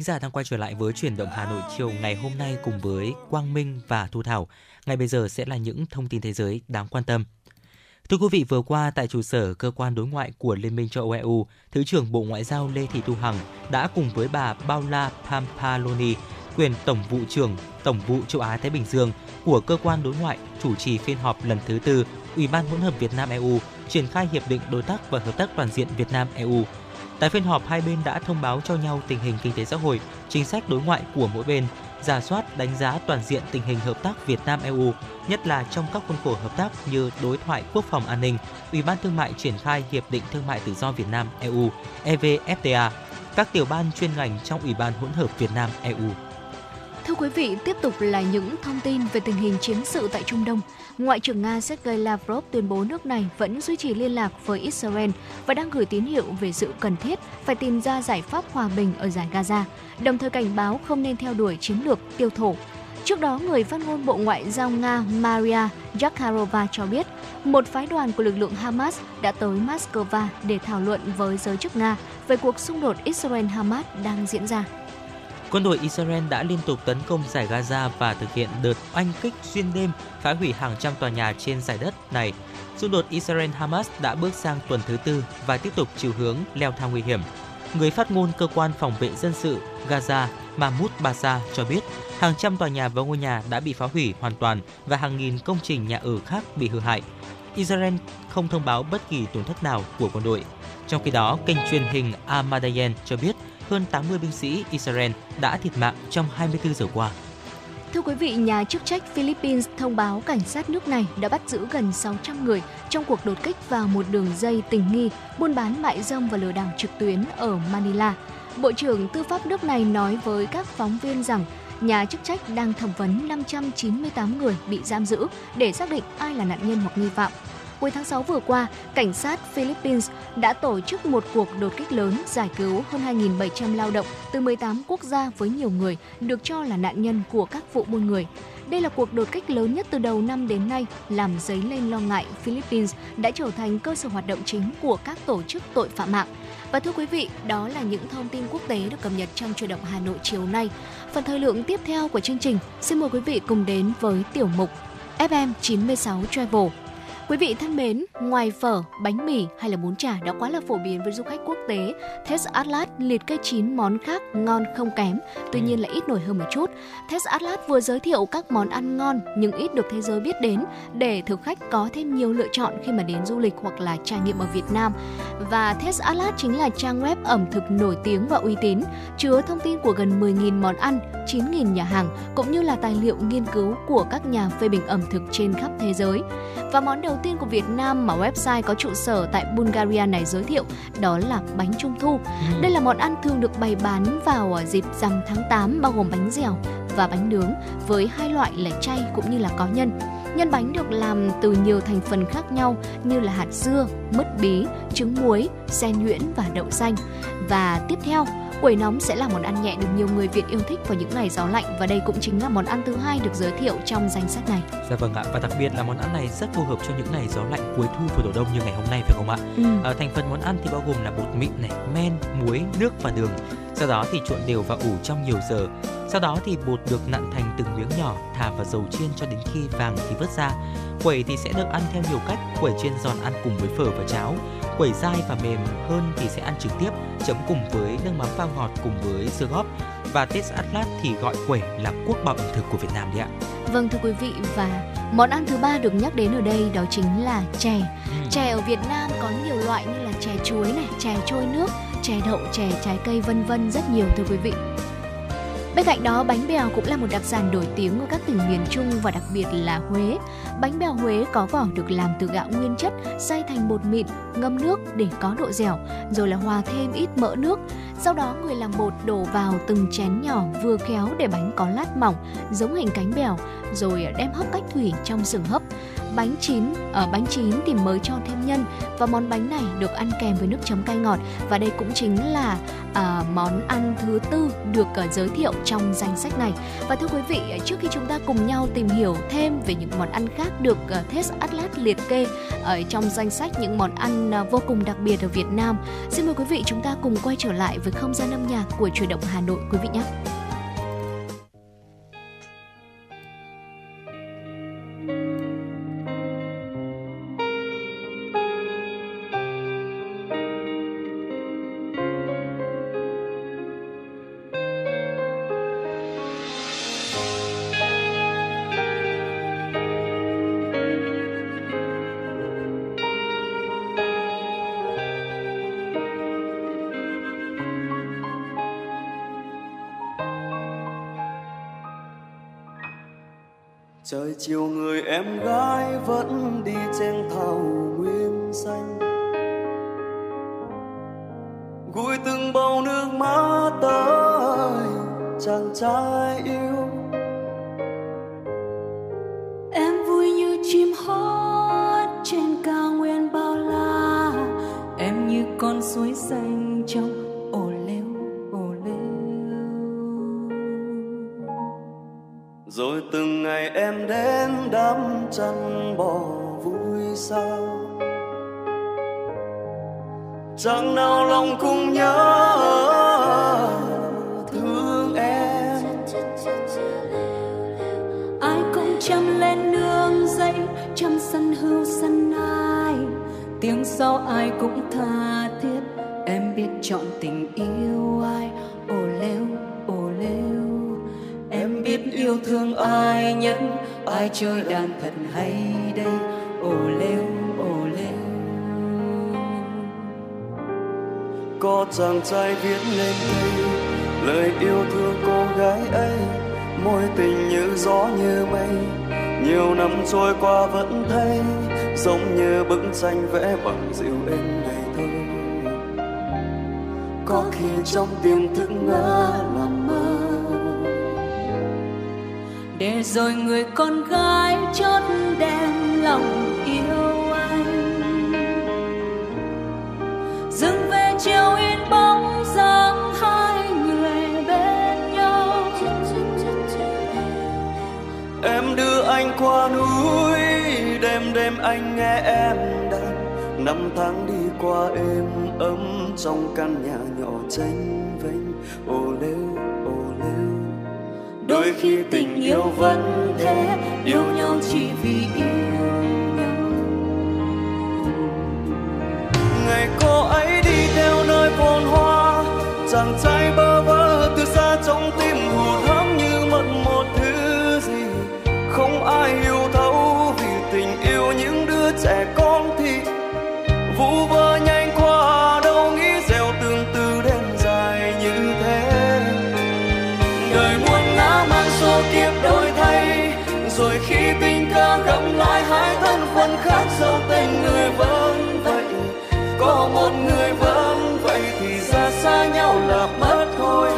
thính giả đang quay trở lại với chuyển động Hà Nội chiều ngày hôm nay cùng với Quang Minh và Thu Thảo. Ngay bây giờ sẽ là những thông tin thế giới đáng quan tâm. Thưa quý vị, vừa qua tại trụ sở cơ quan đối ngoại của Liên minh châu Âu EU, Thứ trưởng Bộ Ngoại giao Lê Thị Thu Hằng đã cùng với bà Paula Pampaloni, quyền Tổng vụ trưởng Tổng vụ châu Á Thái Bình Dương của cơ quan đối ngoại chủ trì phiên họp lần thứ tư Ủy ban hỗn hợp Việt Nam EU triển khai hiệp định đối tác và hợp tác toàn diện Việt Nam EU Tại phiên họp, hai bên đã thông báo cho nhau tình hình kinh tế xã hội, chính sách đối ngoại của mỗi bên, giả soát đánh giá toàn diện tình hình hợp tác Việt Nam EU, nhất là trong các khuôn khổ hợp tác như đối thoại quốc phòng an ninh, Ủy ban thương mại triển khai hiệp định thương mại tự do Việt Nam EU, EVFTA, các tiểu ban chuyên ngành trong Ủy ban hỗn hợp Việt Nam EU. Thưa quý vị, tiếp tục là những thông tin về tình hình chiến sự tại Trung Đông. Ngoại trưởng Nga Sergei Lavrov tuyên bố nước này vẫn duy trì liên lạc với Israel và đang gửi tín hiệu về sự cần thiết phải tìm ra giải pháp hòa bình ở giải Gaza, đồng thời cảnh báo không nên theo đuổi chiến lược tiêu thổ. Trước đó, người phát ngôn Bộ Ngoại giao Nga Maria Zakharova cho biết, một phái đoàn của lực lượng Hamas đã tới Moscow để thảo luận với giới chức Nga về cuộc xung đột Israel-Hamas đang diễn ra. Quân đội Israel đã liên tục tấn công giải Gaza và thực hiện đợt oanh kích xuyên đêm phá hủy hàng trăm tòa nhà trên giải đất này. Xung đột Israel-Hamas đã bước sang tuần thứ tư và tiếp tục chiều hướng leo thang nguy hiểm. Người phát ngôn cơ quan phòng vệ dân sự Gaza Mahmoud Basa cho biết hàng trăm tòa nhà và ngôi nhà đã bị phá hủy hoàn toàn và hàng nghìn công trình nhà ở khác bị hư hại. Israel không thông báo bất kỳ tổn thất nào của quân đội. Trong khi đó, kênh truyền hình Amadayen cho biết hơn 80 binh sĩ Israel đã thiệt mạng trong 24 giờ qua. Thưa quý vị, nhà chức trách Philippines thông báo cảnh sát nước này đã bắt giữ gần 600 người trong cuộc đột kích vào một đường dây tình nghi buôn bán mại dâm và lừa đảo trực tuyến ở Manila. Bộ trưởng Tư pháp nước này nói với các phóng viên rằng nhà chức trách đang thẩm vấn 598 người bị giam giữ để xác định ai là nạn nhân hoặc nghi phạm. Cuối tháng 6 vừa qua, cảnh sát Philippines đã tổ chức một cuộc đột kích lớn giải cứu hơn 2.700 lao động từ 18 quốc gia với nhiều người được cho là nạn nhân của các vụ buôn người. Đây là cuộc đột kích lớn nhất từ đầu năm đến nay, làm dấy lên lo ngại Philippines đã trở thành cơ sở hoạt động chính của các tổ chức tội phạm mạng. Và thưa quý vị, đó là những thông tin quốc tế được cập nhật trong truyền động Hà Nội chiều nay. Phần thời lượng tiếp theo của chương trình, xin mời quý vị cùng đến với tiểu mục FM 96 Travel Quý vị thân mến, ngoài phở, bánh mì hay là bún chả đã quá là phổ biến với du khách quốc tế, Test Atlas liệt kê 9 món khác ngon không kém, tuy nhiên là ít nổi hơn một chút. Test Atlas vừa giới thiệu các món ăn ngon nhưng ít được thế giới biết đến để thực khách có thêm nhiều lựa chọn khi mà đến du lịch hoặc là trải nghiệm ở Việt Nam. Và Test Atlas chính là trang web ẩm thực nổi tiếng và uy tín, chứa thông tin của gần 10.000 món ăn, 9.000 nhà hàng cũng như là tài liệu nghiên cứu của các nhà phê bình ẩm thực trên khắp thế giới. Và món đầu tiên của Việt Nam mà website có trụ sở tại Bulgaria này giới thiệu đó là bánh trung thu. Ừ. Đây là món ăn thường được bày bán vào dịp rằm tháng 8 bao gồm bánh dẻo và bánh nướng với hai loại là chay cũng như là có nhân. Nhân bánh được làm từ nhiều thành phần khác nhau như là hạt dưa, mứt bí, trứng muối, sen nhuyễn và đậu xanh. Và tiếp theo, Quẩy nóng sẽ là món ăn nhẹ được nhiều người Việt yêu thích vào những ngày gió lạnh và đây cũng chính là món ăn thứ hai được giới thiệu trong danh sách này. Dạ vâng ạ và đặc biệt là món ăn này rất phù hợp cho những ngày gió lạnh cuối thu và đổ đông như ngày hôm nay phải không ạ? Ừ. À, thành phần món ăn thì bao gồm là bột mịn này, men, muối, nước và đường. Sau đó thì trộn đều và ủ trong nhiều giờ. Sau đó thì bột được nặn thành từng miếng nhỏ, thả vào dầu chiên cho đến khi vàng thì vớt ra. Quẩy thì sẽ được ăn theo nhiều cách, quẩy chiên giòn ăn cùng với phở và cháo quẩy dai và mềm hơn thì sẽ ăn trực tiếp chấm cùng với nước mắm pha ngọt cùng với dưa góp và Tết Atlas thì gọi quẩy là quốc bảo ẩm thực của Việt Nam đấy ạ. Vâng thưa quý vị và món ăn thứ ba được nhắc đến ở đây đó chính là chè. Ừ. Chè ở Việt Nam có nhiều loại như là chè chuối này, chè trôi nước, chè đậu, chè trái cây vân vân rất nhiều thưa quý vị. Bên cạnh đó, bánh bèo cũng là một đặc sản nổi tiếng ở các tỉnh miền Trung và đặc biệt là Huế. Bánh bèo Huế có vỏ được làm từ gạo nguyên chất, xay thành bột mịn, ngâm nước để có độ dẻo, rồi là hòa thêm ít mỡ nước. Sau đó người làm bột đổ vào từng chén nhỏ vừa khéo để bánh có lát mỏng, giống hình cánh bèo, rồi đem hấp cách thủy trong sừng hấp bánh chín ở bánh chín thì mới cho thêm nhân. Và món bánh này được ăn kèm với nước chấm cay ngọt. Và đây cũng chính là à, món ăn thứ tư được ờ, giới thiệu trong danh sách này. Và thưa quý vị trước khi chúng ta cùng nhau tìm hiểu thêm về những món ăn khác được uh, Test Atlas liệt kê ở trong danh sách những món ăn vô cùng đặc biệt ở Việt Nam xin mời quý vị chúng ta cùng quay trở lại với không gian âm nhạc của chuyển động Hà Nội quý vị nhé. Chiều người em gái vẫn đi trên thảo nguyên xanh. Gùi từng bầu nước mắt tới, chàng trai chẳng nào lòng cũng nhớ thương em. Ai cũng chăm lên nương dây chăm sân hưu sân ai. Tiếng sau ai cũng tha thiết, em biết chọn tình yêu ai. Yêu thương ai nhất. Ai chơi đàn thật hay đây? Ồ lêu có chàng trai viết lên đây lời yêu thương cô gái ấy môi tình như gió như mây. Nhiều năm trôi qua vẫn thấy, giống như bức tranh vẽ bằng dịu êm này thôi có khi trong tiềm thức ngỡ làm mơ. Để rồi người con gái chót đem lòng yêu. Anh qua núi, đêm đêm anh nghe em đàn. Năm tháng đi qua êm ấm trong căn nhà nhỏ tranh vênh. Ô lêu ô lêu. Đôi khi tình yêu vẫn thế, yêu nhau chỉ vì yêu nhau. Ngày cô ấy đi theo nơi phồn hoa, chàng trai bơ vơ ai hiểu thấu vì tình yêu những đứa trẻ con thì vũ vơ nhanh qua đâu nghĩ gieo tương tư đêm dài như thế. Đời muôn ngã mang số kiếp đổi thay, rồi khi tình cờ gặp lại hai thân phận khác dấu tên người vẫn vậy. Có một người vẫn vậy thì ra xa nhau là mất thôi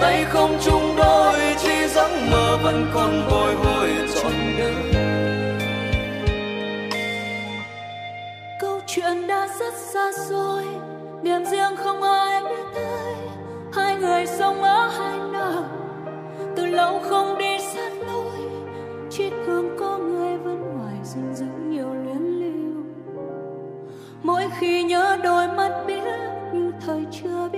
tay không chung đôi, chỉ giấc mơ vẫn còn bồi hồi trọn đời câu chuyện đã rất xa xôi, niềm riêng không ai biết tới. Hai người sống ở hai nơi, từ lâu không đi sát lối. Chỉ thương có người vẫn ngoài dinh giữ nhiều luyến lưu. Mỗi khi nhớ đôi mắt biết như thời chưa biết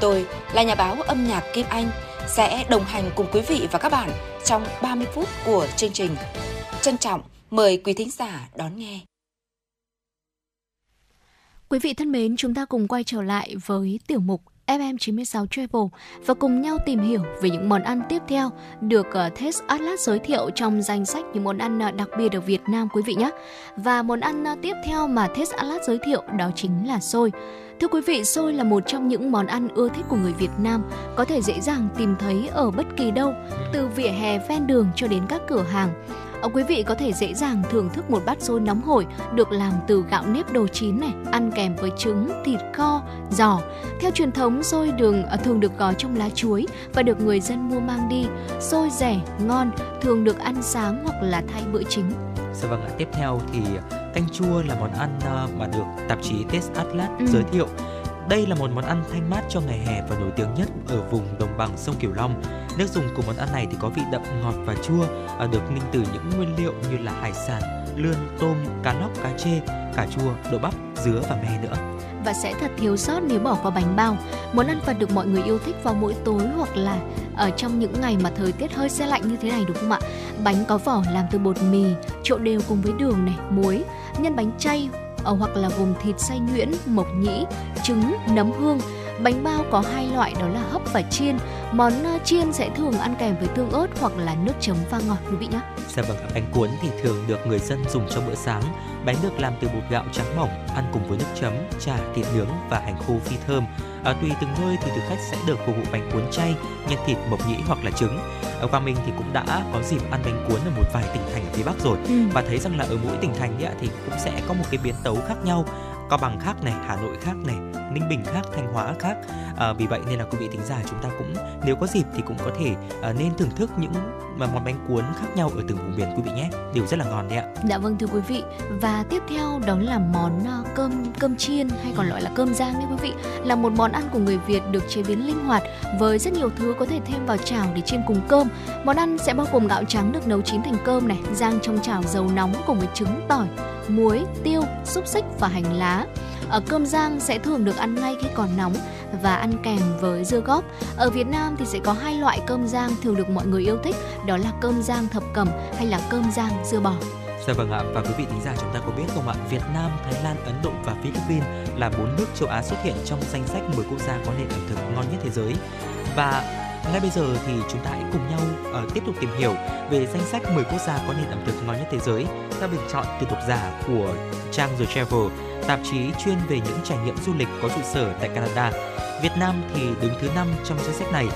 Tôi là nhà báo âm nhạc Kim Anh sẽ đồng hành cùng quý vị và các bạn trong 30 phút của chương trình. Trân trọng mời quý thính giả đón nghe. Quý vị thân mến, chúng ta cùng quay trở lại với tiểu mục FM96 Travel và cùng nhau tìm hiểu về những món ăn tiếp theo được ờ, Test Atlas giới thiệu trong danh sách những món ăn ờ, đặc biệt ở Việt Nam quý vị nhé. Và món ăn ờ, tiếp theo mà Test Atlas giới thiệu đó chính là xôi. Thưa quý vị, xôi là một trong những món ăn ưa thích của người Việt Nam, có thể dễ dàng tìm thấy ở bất kỳ đâu, từ vỉa hè ven đường cho đến các cửa hàng. Ờ, quý vị có thể dễ dàng thưởng thức một bát xôi nóng hổi được làm từ gạo nếp đồ chín này, ăn kèm với trứng, thịt kho, giò. Theo truyền thống, xôi đường ờ, thường được gói trong lá chuối và được người dân mua mang đi. Xôi rẻ, ngon, thường được ăn sáng hoặc là thay bữa chính. Dạ vâng ạ, tiếp theo thì canh chua là món ăn ờ, mà được tạp chí Taste Atlas Ừ. giới thiệu. Đây là một món ăn thanh mát cho ngày hè và nổi tiếng nhất ở vùng đồng bằng sông Cửu Long. Nước dùng của món ăn này thì có vị đậm ngọt và chua, à, được ninh từ những nguyên liệu như là hải sản, lươn, tôm, cá lóc, cá chê, cà chua, đậu bắp, dứa và me nữa. và sẽ thật thiếu sót nếu bỏ qua bánh bao. Món ăn vặt được mọi người yêu thích vào mỗi tối hoặc là ở trong những ngày mà thời tiết hơi se lạnh như thế này đúng không ạ? Bánh có vỏ làm từ bột mì, trộn đều cùng với đường này, muối, nhân bánh chay Ờ, hoặc là gồm thịt xay nhuyễn, mộc nhĩ, trứng, nấm hương. Bánh bao có hai loại đó là hấp và chiên. Món ờ, chiên sẽ thường ăn kèm với tương ớt hoặc là nước chấm pha ngọt quý vị nhé. Dạ vâng, bánh cuốn thì thường được người dân dùng cho bữa sáng. Bánh được làm từ bột gạo trắng mỏng, ăn cùng với nước chấm, chả, thịt nướng và hành khô phi thơm. À, tùy từng nơi thì thực khách sẽ được phục vụ bánh cuốn chay, nhân thịt, mộc nhĩ hoặc là trứng. Ở Quang Minh thì cũng đã có dịp ăn bánh cuốn ở một vài tỉnh thành ở phía Bắc rồi Ừ. và thấy rằng là ở mỗi tỉnh thành ấy, thì cũng sẽ có một cái biến tấu khác nhau. Cao Bằng khác này, Hà Nội khác này, Ninh Bình khác, Thanh Hóa khác. À, vì vậy nên là quý vị thính giả chúng ta cũng nếu có dịp thì cũng có thể à, nên thưởng thức những mà món bánh cuốn khác nhau ở từng vùng miền quý vị nhé. Đều rất là ngon đấy ạ. Dạ vâng thưa quý vị và tiếp theo đó là món ờ, cơm cơm chiên hay còn gọi là cơm rang đấy quý vị là một món ăn của người Việt được chế biến linh hoạt với rất nhiều thứ có thể thêm vào chảo để chiên cùng cơm. Món ăn sẽ bao gồm gạo trắng được nấu chín thành cơm này, rang trong chảo dầu nóng cùng với trứng, tỏi, muối, tiêu, xúc xích và hành lá. Ở cơm rang sẽ thường được ăn ngay khi còn nóng và ăn kèm với dưa góp. Ở Việt Nam thì sẽ có hai loại cơm rang thường được mọi người yêu thích, đó là cơm rang thập cẩm hay là cơm rang dưa bò. Dạ vâng ạ, và quý vị thính giả chúng ta có biết không ạ, Việt Nam, Thái Lan, Ấn Độ và Philippines là bốn nước châu Á xuất hiện trong danh sách 10 quốc gia có nền ẩm thực ngon nhất thế giới. Và ngay bây giờ thì chúng ta hãy cùng nhau uh, tiếp tục tìm hiểu về danh sách 10 quốc gia có nền ẩm thực ngon nhất thế giới theo bình chọn từ độc giả của trang The Travel, tạp chí chuyên về những trải nghiệm du lịch có trụ sở tại Canada. Việt Nam thì đứng thứ 5 trong danh sách này.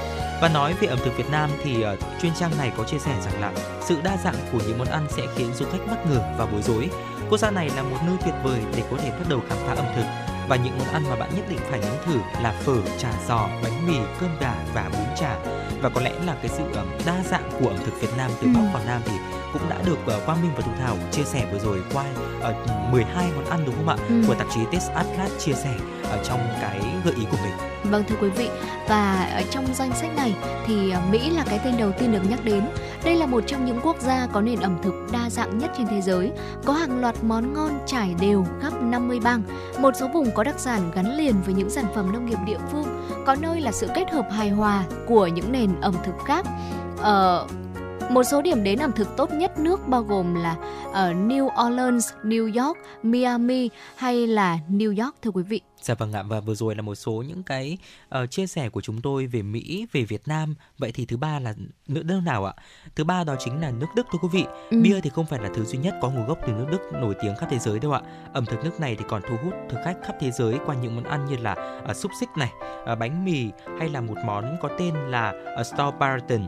Và nói về ẩm thực Việt Nam thì ờ, chuyên trang này có chia sẻ rằng là sự đa dạng của những món ăn sẽ khiến du khách bất ngờ và bối rối. Quốc gia này là một nơi tuyệt vời để có thể bắt đầu khám phá ẩm thực và những món ăn mà bạn nhất định phải nếm thử là phở, trà giò, bánh mì, cơm gà và bún chả. Và có lẽ là cái sự ờ, đa dạng của ẩm thực Việt Nam từ Ừ. Bắc vào Nam thì cũng đã được ờ, Quang Minh và Thu Thảo chia sẻ vừa rồi qua ờ, 12 món ăn đúng không ạ? Ừ. Của tạp chí Taste Atlas chia sẻ ở trong cái gợi ý của mình. Vâng thưa quý vị, và ở trong danh sách này thì ờ, Mỹ là cái tên đầu tiên được nhắc đến. Đây là một trong những quốc gia có nền ẩm thực đa dạng nhất trên thế giới, có hàng loạt món ngon trải đều khắp 50 bang. Một số vùng có đặc sản gắn liền với những sản phẩm nông nghiệp địa phương, có nơi là sự kết hợp hài hòa của những nền ẩm thực khác. Ờ, một số điểm đến ẩm thực tốt nhất nước bao gồm là ở New Orleans, New York, Miami hay là New York thưa quý vị. Dạ vâng ạ và vừa rồi là một số những cái ờ, chia sẻ của chúng tôi về Mỹ, về Việt Nam. Vậy thì thứ ba là nước nước nào ạ? Thứ ba đó chính là nước Đức thưa quý vị. Ừ. Bia thì không phải là thứ duy nhất có nguồn gốc từ nước Đức nổi tiếng khắp thế giới đâu ạ. Ẩm thực nước này thì còn thu hút thực khách khắp thế giới qua những món ăn như là ờ, xúc xích này, ờ, bánh mì hay là một món có tên là uh, Staubarten.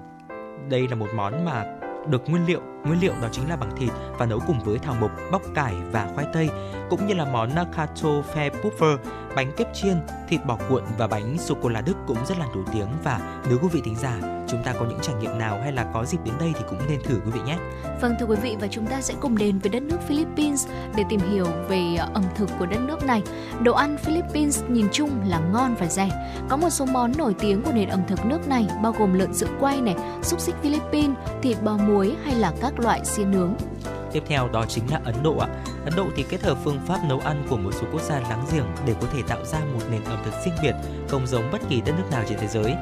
Đây là một món mà được nguyên liệu nguyên liệu đó chính là bằng thịt và nấu cùng với thảo mộc, bắp cải và khoai tây cũng như là món Kartoffelpuffer bánh kếp chiên, thịt bò cuộn và bánh sô cô la Đức cũng rất là nổi tiếng và nếu quý vị thính giả chúng ta có những trải nghiệm nào hay là có dịp đến đây thì cũng nên thử quý vị nhé. Vâng thưa quý vị và chúng ta sẽ cùng đến với đất nước Philippines để tìm hiểu về ờ, ẩm thực của đất nước này. Đồ ăn Philippines nhìn chung là ngon và rẻ. Có một số món nổi tiếng của nền ẩm thực nước này bao gồm lợn sữa quay này, xúc xích Philippines, thịt bò muối hay là các các loại xiên nướng. Tiếp theo đó chính là Ấn Độ ạ. Ấn Độ thì kết hợp phương pháp nấu ăn của một số quốc gia láng giềng để có thể tạo ra một nền ẩm thực riêng biệt, không giống bất kỳ đất nước nào trên thế giới.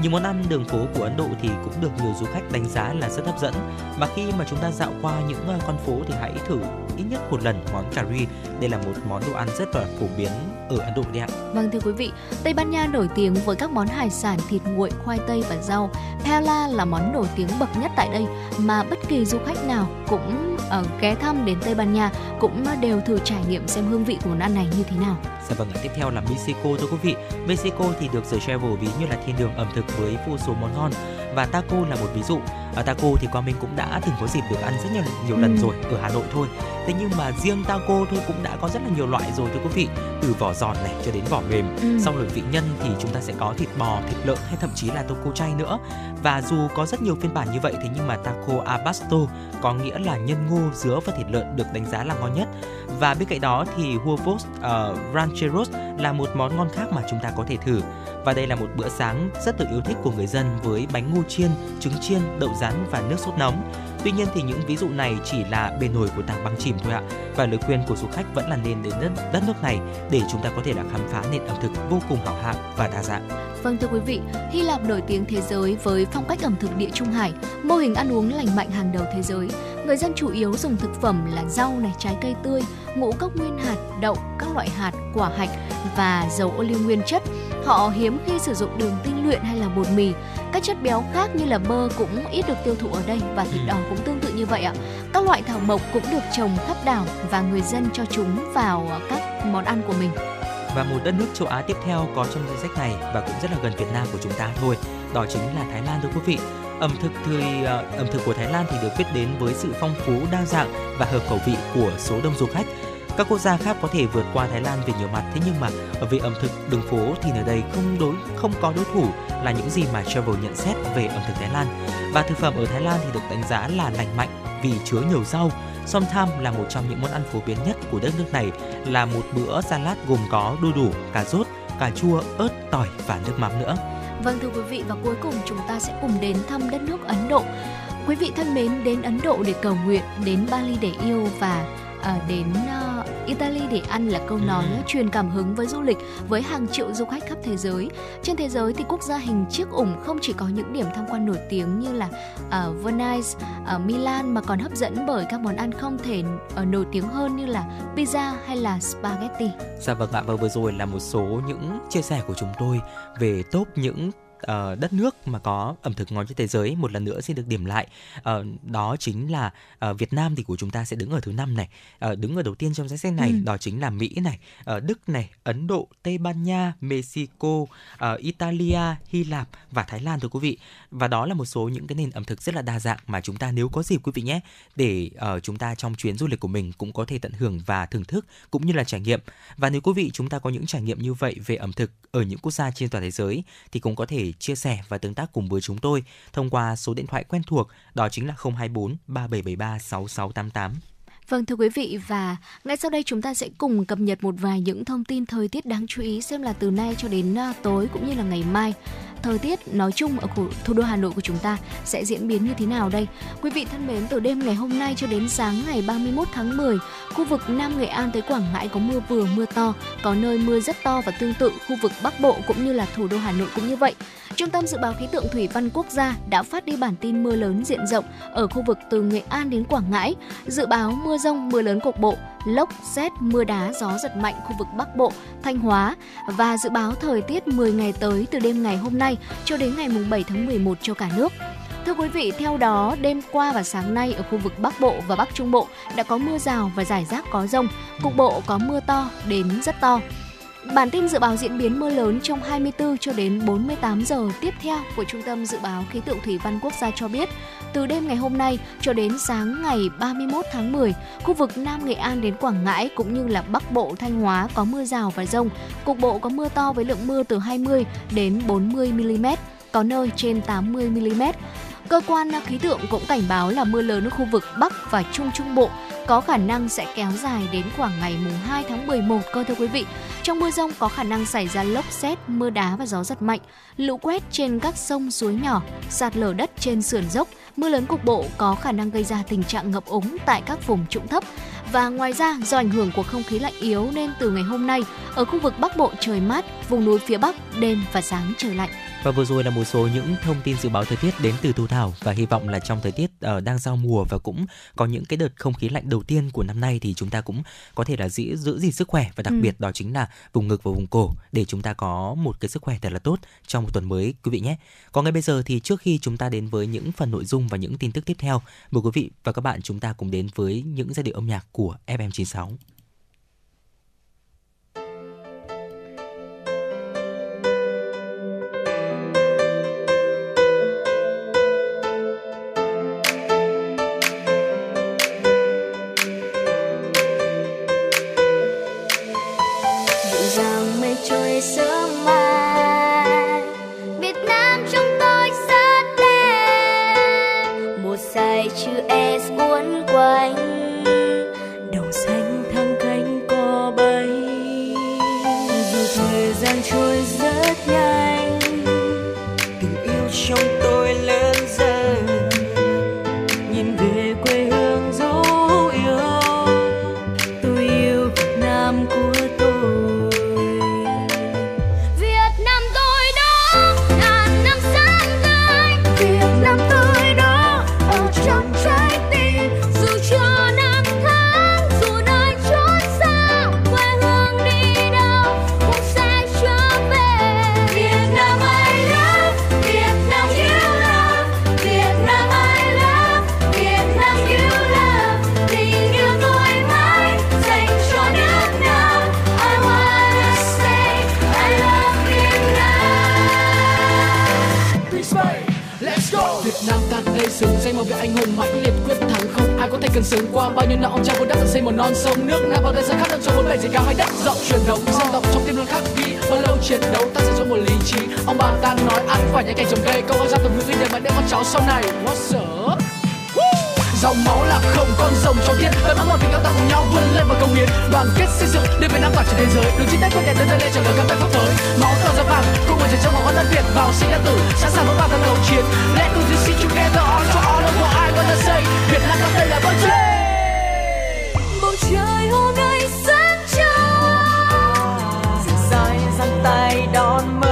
Nhiều món ăn đường phố của Ấn Độ thì cũng được nhiều du khách đánh giá là rất hấp dẫn. và khi mà chúng ta dạo qua những à, con phố thì hãy thử ít nhất một lần món cà ri. Đây là một món đồ ăn rất là phổ biến ở Ấn Độ đấy ạ. Vâng thưa quý vị, Tây Ban Nha nổi tiếng với các món hải sản thịt nguội, khoai tây và rau. Paella là món nổi tiếng bậc nhất tại đây mà bất kỳ du khách nào cũng ờ, Vâng, ghé thăm đến Tây Ban Nha cũng đều thử trải nghiệm xem hương vị của món ăn này như thế nào. Dạ vâng tiếp theo là Mexico thưa quý vị. Mexico thì được The Travel ví như là thiên đường ẩm thực với vô số món ngon. và taco là một ví dụ à, taco thì qua mình cũng đã từng có dịp được ăn rất nhiều nhiều lần Ừ. rồi ở Hà Nội thôi. Thế nhưng mà riêng taco thôi cũng đã có rất là nhiều loại rồi thưa quý vị. Từ vỏ giòn này cho đến vỏ mềm. Ừ. xong rồi vị nhân thì chúng ta sẽ có thịt bò thịt lợn hay thậm chí là taco chay nữa. Và dù có rất nhiều phiên bản như vậy thế nhưng mà taco abasto có nghĩa là nhân ngô dứa và thịt lợn được đánh giá là ngon nhất. Và bên cạnh đó thì huevos uh, rancheros là một món ngon khác mà chúng ta có thể thử. Và đây là một bữa sáng rất được yêu thích của người dân với bánh ngô chiên, trứng chiên, đậu rán và nước sốt nóng. Tuy nhiên thì những ví dụ này chỉ là bề nổi của tảng băng chìm thôi ạ. Và lời khuyên của du khách vẫn là nên đến đất, đất nước này để chúng ta có thể là khám phá nền ẩm thực vô cùng hảo hạng và đa dạng. Vâng thưa quý vị, Hy Lạp nổi tiếng thế giới với phong cách ẩm thực địa Trung Hải, mô hình ăn uống lành mạnh hàng đầu thế giới. Người dân chủ yếu dùng thực phẩm là rau này, trái cây tươi, ngũ cốc nguyên hạt, đậu, các loại hạt, quả hạch và dầu ô liu nguyên chất. Họ hiếm khi sử dụng đường tinh luyện hay là bột mì. Các chất béo khác như là bơ cũng ít được tiêu thụ ở đây và thịt đỏ cũng tương tự như vậy ạ. Các loại thảo mộc cũng được trồng khắp đảo và người dân cho chúng vào các món ăn của mình. Và một đất nước châu Á tiếp theo có trong danh sách này và cũng rất là gần Việt Nam của chúng ta thôi, đó chính là Thái Lan thưa quý vị. Ẩm thực thì ờ, ẩm thực của Thái Lan thì được biết đến với sự phong phú, đa dạng và hợp khẩu vị của số đông du khách. Các quốc gia khác có thể vượt qua Thái Lan về nhiều mặt, thế nhưng mà về ẩm thực đường phố thì nơi đây không đối không có đối thủ là những gì mà Travel nhận xét về ẩm thực Thái Lan. Và thực phẩm ở Thái Lan thì được đánh giá là lành mạnh vì chứa nhiều rau. Som Tham là một trong những món ăn phổ biến nhất của đất nước này là một bữa salad gồm có đu đủ, cà rốt, cà chua, ớt, tỏi và nước mắm nữa. Vâng thưa quý vị và cuối cùng chúng ta sẽ cùng đến thăm đất nước Ấn Độ. Quý vị thân mến đến Ấn Độ để cầu nguyện, đến Bali để yêu và à, đến à, Italy để ăn là câu nói Ừ. truyền cảm hứng với du lịch với hàng triệu du khách khắp thế giới. Trên thế giới thì quốc gia hình chiếc ủng không chỉ có những điểm tham quan nổi tiếng như là à, Venice, à, Milan mà còn hấp dẫn bởi các món ăn không thể ờ, nổi tiếng hơn như là pizza hay là spaghetti. Dạ vâng ạ, và vừa rồi là một số những chia sẻ của chúng tôi về top những ờ, đất nước mà có ẩm thực ngon trên thế giới một lần nữa xin được điểm lại. Ờ, đó chính là ờ, Việt Nam thì của chúng ta sẽ đứng ở thứ năm này. Ờ, đứng ở đầu tiên trong danh sách này Ừ. đó chính là Mỹ này ờ, Đức này Ấn Độ Tây Ban Nha Mexico ờ, Italia Hy Lạp và Thái Lan thưa quý vị. Và đó là một số những cái nền ẩm thực rất là đa dạng mà chúng ta nếu có dịp quý vị nhé để ờ, chúng ta trong chuyến du lịch của mình cũng có thể tận hưởng và thưởng thức cũng như là trải nghiệm. Và nếu quý vị chúng ta có những trải nghiệm như vậy về ẩm thực ở những quốc gia trên toàn thế giới thì cũng có thể chia sẻ và tương tác cùng với chúng tôi thông qua số điện thoại quen thuộc, đó chính là 024 3773 6688. Vâng thưa quý vị và ngay sau đây chúng ta sẽ cùng cập nhật một vài những thông tin thời tiết đáng chú ý xem là từ nay cho đến à, tối cũng như là ngày mai thời tiết nói chung ở khu- thủ đô Hà Nội của chúng ta sẽ diễn biến như thế nào đây. Quý vị thân mến, từ đêm ngày hôm nay cho đến sáng ngày 31 tháng 10, khu vực Nam Nghệ An tới Quảng Ngãi có mưa vừa mưa to, có nơi mưa rất to và tương tự khu vực Bắc Bộ cũng như là thủ đô Hà Nội cũng như vậy. Trung tâm Dự báo Khí tượng Thủy văn Quốc gia đã phát đi bản tin mưa lớn diện rộng ở khu vực từ Nghệ An đến Quảng Ngãi. Dự báo mưa rông, mưa lớn cục bộ, lốc, xét, mưa đá, gió giật mạnh khu vực Bắc Bộ, Thanh Hóa và dự báo thời tiết 10 ngày tới từ đêm ngày hôm nay cho đến ngày 7 tháng 11 cho cả nước. Thưa quý vị, theo đó, đêm qua và sáng nay ở khu vực Bắc Bộ và Bắc Trung Bộ đã có mưa rào và rải rác có rông, cục bộ có mưa to đến rất to. Bản tin dự báo diễn biến mưa lớn trong 24 cho đến 48 giờ tiếp theo của Trung tâm Dự báo Khí tượng Thủy văn Quốc gia cho biết, từ đêm ngày hôm nay cho đến sáng ngày 31 tháng 10, khu vực Nam Nghệ An đến Quảng Ngãi cũng như là Bắc Bộ Thanh Hóa có mưa rào và rông, cục bộ có mưa to với lượng mưa từ 20 đến 40 mm, có nơi trên 80 mm. Cơ quan khí tượng cũng cảnh báo là mưa lớn ở khu vực Bắc và Trung Trung Bộ có khả năng sẽ kéo dài đến khoảng ngày mùng 2 tháng 11 cơ thưa quý vị. Trong mưa rông có khả năng xảy ra lốc xét, mưa đá và gió giật mạnh, lũ quét trên các sông suối nhỏ, sạt lở đất trên sườn dốc, mưa lớn cục bộ có khả năng gây ra tình trạng ngập úng tại các vùng trũng thấp. Và ngoài ra, do ảnh hưởng của không khí lạnh yếu nên từ ngày hôm nay, ở khu vực Bắc Bộ trời mát, vùng núi phía Bắc đêm và sáng trời lạnh. Và vừa rồi là một số những thông tin dự báo thời tiết đến từ Thu Thảo và hy vọng là trong thời tiết ờ, đang giao mùa và cũng có những cái đợt không khí lạnh đầu tiên của năm nay thì chúng ta cũng có thể là giữ giữ gìn sức khỏe và đặc Ừ. biệt đó chính là vùng ngực và vùng cổ để chúng ta có một cái sức khỏe thật là tốt trong một tuần mới quý vị nhé. Còn ngay bây giờ thì trước khi chúng ta đến với những phần nội dung và những tin tức tiếp theo, mời quý vị và các bạn chúng ta cùng đến với những giai điệu âm nhạc của FM96. Sướng qua bao nhiêu năm ông cha vun đắp xây một non sông nước Nam bao đời sẽ khát vọng cho vốn bề gì cao hay đất rộng, truyền thống dân tộc trong tim luôn khắc ghi bao lâu chiến đấu, ta sẽ cho một lý trí. Ông bà ta nói, ăn phải những cảnh trồng cây. Câu hỏi ra từng ngữ để mà để con cháu sau này. What's up dòng máu là không con rồng trong thiên đời mang một tình yêu ta cùng nhau vươn lên và công hiến đoàn kết xây dựng để việt nam tỏa trên thế giới. Đường chiến tích quyết đẹp đến đây lên trở lời các tay pháp tới máu cờ ra vàng cùng người trẻ trong máu đất việt vào sinh ra tử. Sẵn sàng với vào thân đầu chiến. Let us do see together, all for all of what I wanna say. Việt nam ta đây là bầu trời bầu trời hôm nay sáng trong dài dàng giang tay đón mơ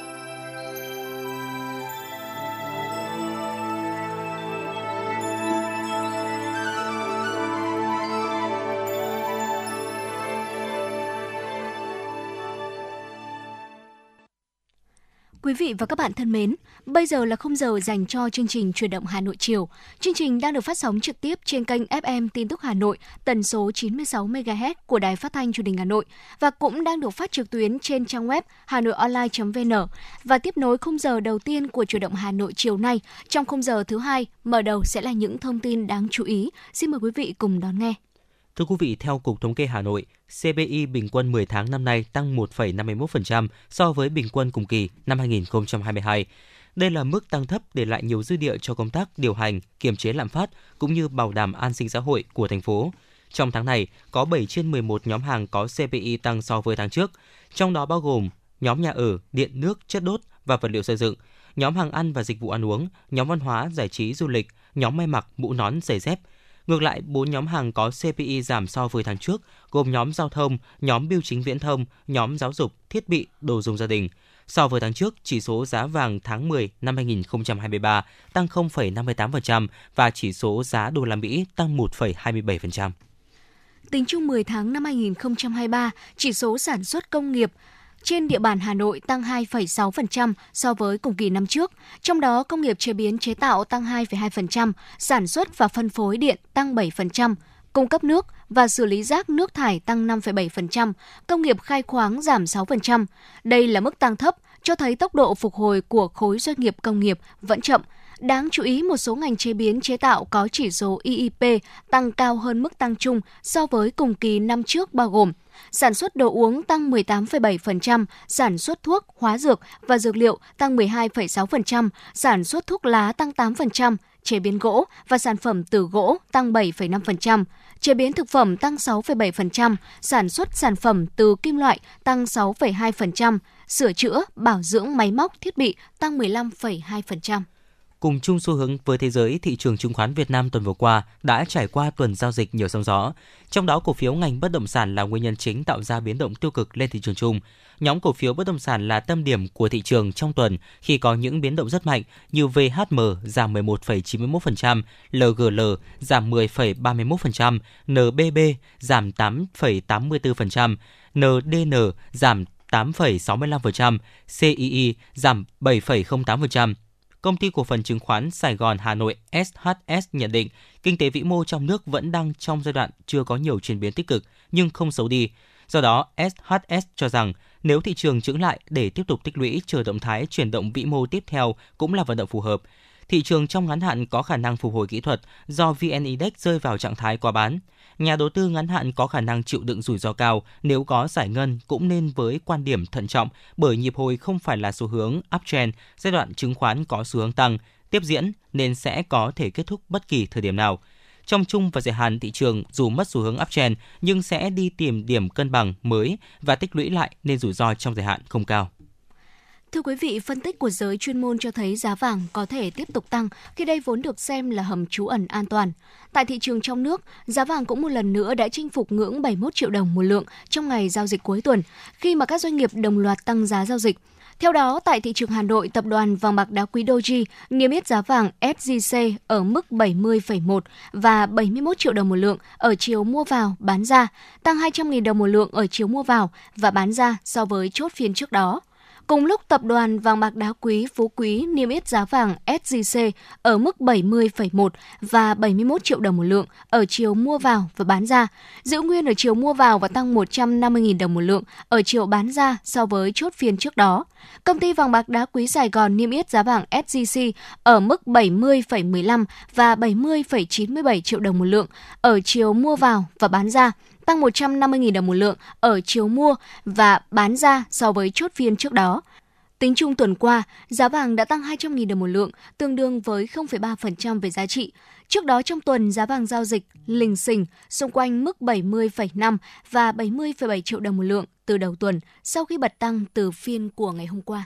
Quý vị và các bạn thân mến, bây giờ là khung giờ dành cho chương trình Truyền động Hà Nội chiều. Chương trình đang được phát sóng trực tiếp trên kênh FM Tin tức Hà Nội, tần số 96 MHz của Đài Phát thanh Truyền hình Hà Nội và cũng đang được phát trực tuyến trên trang web hanoionline.vn. Và tiếp nối khung giờ đầu tiên của Truyền động Hà Nội chiều nay, trong khung giờ thứ hai, mở đầu sẽ là những thông tin đáng chú ý. Xin mời quý vị cùng đón nghe. Thưa quý vị, theo Cục Thống kê Hà Nội, CPI bình quân 10 tháng năm nay tăng 1,51% so với bình quân cùng kỳ năm 2022. Đây là mức tăng thấp để lại nhiều dư địa cho công tác điều hành, kiềm chế lạm phát cũng như bảo đảm an sinh xã hội của thành phố. Trong tháng này, có 7 trên 11 nhóm hàng có CPI tăng so với tháng trước, trong đó bao gồm nhóm nhà ở, điện nước, chất đốt và vật liệu xây dựng, nhóm hàng ăn và dịch vụ ăn uống, nhóm văn hóa, giải trí, du lịch, nhóm may mặc, mũ nón, giày dép, Ngược lại, bốn nhóm hàng có CPI giảm so với tháng trước, gồm nhóm giao thông, nhóm bưu chính viễn thông, nhóm giáo dục, thiết bị, đồ dùng gia đình. So với tháng trước, chỉ số giá vàng tháng 10 năm 2023 tăng 0,58% và chỉ số giá đô la Mỹ tăng 1,27%. Tính chung 10 tháng năm 2023, chỉ số sản xuất công nghiệp trên địa bàn Hà Nội tăng 2,6% so với cùng kỳ năm trước, trong đó công nghiệp chế biến chế tạo tăng 2,2%, sản xuất và phân phối điện tăng 7%, cung cấp nước và xử lý rác nước thải tăng 5,7%, công nghiệp khai khoáng giảm 6%. Đây là mức tăng thấp, cho thấy tốc độ phục hồi của khối doanh nghiệp công nghiệp vẫn chậm. Đáng chú ý, một số ngành chế biến chế tạo có chỉ số IIP tăng cao hơn mức tăng chung so với cùng kỳ năm trước bao gồm sản xuất đồ uống tăng 18,7%, sản xuất thuốc, hóa dược và dược liệu tăng 12,6%, sản xuất thuốc lá tăng 8%, chế biến gỗ và sản phẩm từ gỗ tăng 7,5%, chế biến thực phẩm tăng 6,7%, sản xuất sản phẩm từ kim loại tăng 6,2%, sửa chữa, bảo dưỡng máy móc thiết bị tăng 15,2%. Cùng chung xu hướng với thế giới, thị trường chứng khoán Việt Nam tuần vừa qua đã trải qua tuần giao dịch nhiều sóng gió. Trong đó, cổ phiếu ngành bất động sản là nguyên nhân chính tạo ra biến động tiêu cực lên thị trường chung. Nhóm cổ phiếu bất động sản là tâm điểm của thị trường trong tuần khi có những biến động rất mạnh như VHM giảm 11,91%, LGL giảm 10,31%, NBB giảm 8,84%, NDN giảm 8,65%, CII giảm 7,08%. Công ty cổ phần chứng khoán Sài Gòn Hà Nội SHS nhận định kinh tế vĩ mô trong nước vẫn đang trong giai đoạn chưa có nhiều chuyển biến tích cực nhưng không xấu đi. Do đó, SHS cho rằng nếu thị trường chững lại để tiếp tục tích lũy chờ động thái chuyển động vĩ mô tiếp theo cũng là vận động phù hợp. Thị trường trong ngắn hạn có khả năng phục hồi kỹ thuật do VN Index rơi vào trạng thái quá bán. Nhà đầu tư ngắn hạn có khả năng chịu đựng rủi ro cao nếu có giải ngân cũng nên với quan điểm thận trọng bởi nhịp hồi không phải là xu hướng uptrend, giai đoạn chứng khoán có xu hướng tăng, tiếp diễn nên sẽ có thể kết thúc bất kỳ thời điểm nào. Trong chung và dài hạn thị trường dù mất xu hướng uptrend nhưng sẽ đi tìm điểm cân bằng mới và tích lũy lại nên rủi ro trong dài hạn không cao. Thưa quý vị, phân tích của giới chuyên môn cho thấy giá vàng có thể tiếp tục tăng khi đây vốn được xem là hầm trú ẩn an toàn. Tại thị trường trong nước, giá vàng cũng một lần nữa đã chinh phục ngưỡng 71 triệu đồng một lượng trong ngày giao dịch cuối tuần, khi mà các doanh nghiệp đồng loạt tăng giá giao dịch. Theo đó, tại thị trường Hà Nội, tập đoàn vàng bạc đá quý Doji niêm yết giá vàng SJC ở mức 70,1 và 71 triệu đồng một lượng ở chiều mua vào, bán ra, tăng 200.000 đồng một lượng ở chiều mua vào và bán ra so với chốt phiên trước đó. Cùng lúc tập đoàn vàng bạc đá quý Phú Quý niêm yết giá vàng SJC ở mức 70,1 và 71 triệu đồng một lượng ở chiều mua vào và bán ra, giữ nguyên ở chiều mua vào và tăng 150.000 đồng một lượng ở chiều bán ra so với chốt phiên trước đó. Công ty vàng bạc đá quý Sài Gòn niêm yết giá vàng SJC ở mức 70,15 và 70,97 triệu đồng một lượng ở chiều mua vào và bán ra, tăng 150.000 đồng một lượng ở chiều mua và bán ra so với chốt phiên trước đó. Tính chung tuần qua, giá vàng đã tăng 200.000 đồng một lượng, tương đương với 0,3% về giá trị. Trước đó trong tuần, giá vàng giao dịch lình xình xung quanh mức 70,5 và 70,7 triệu đồng một lượng từ đầu tuần sau khi bật tăng từ phiên của ngày hôm qua.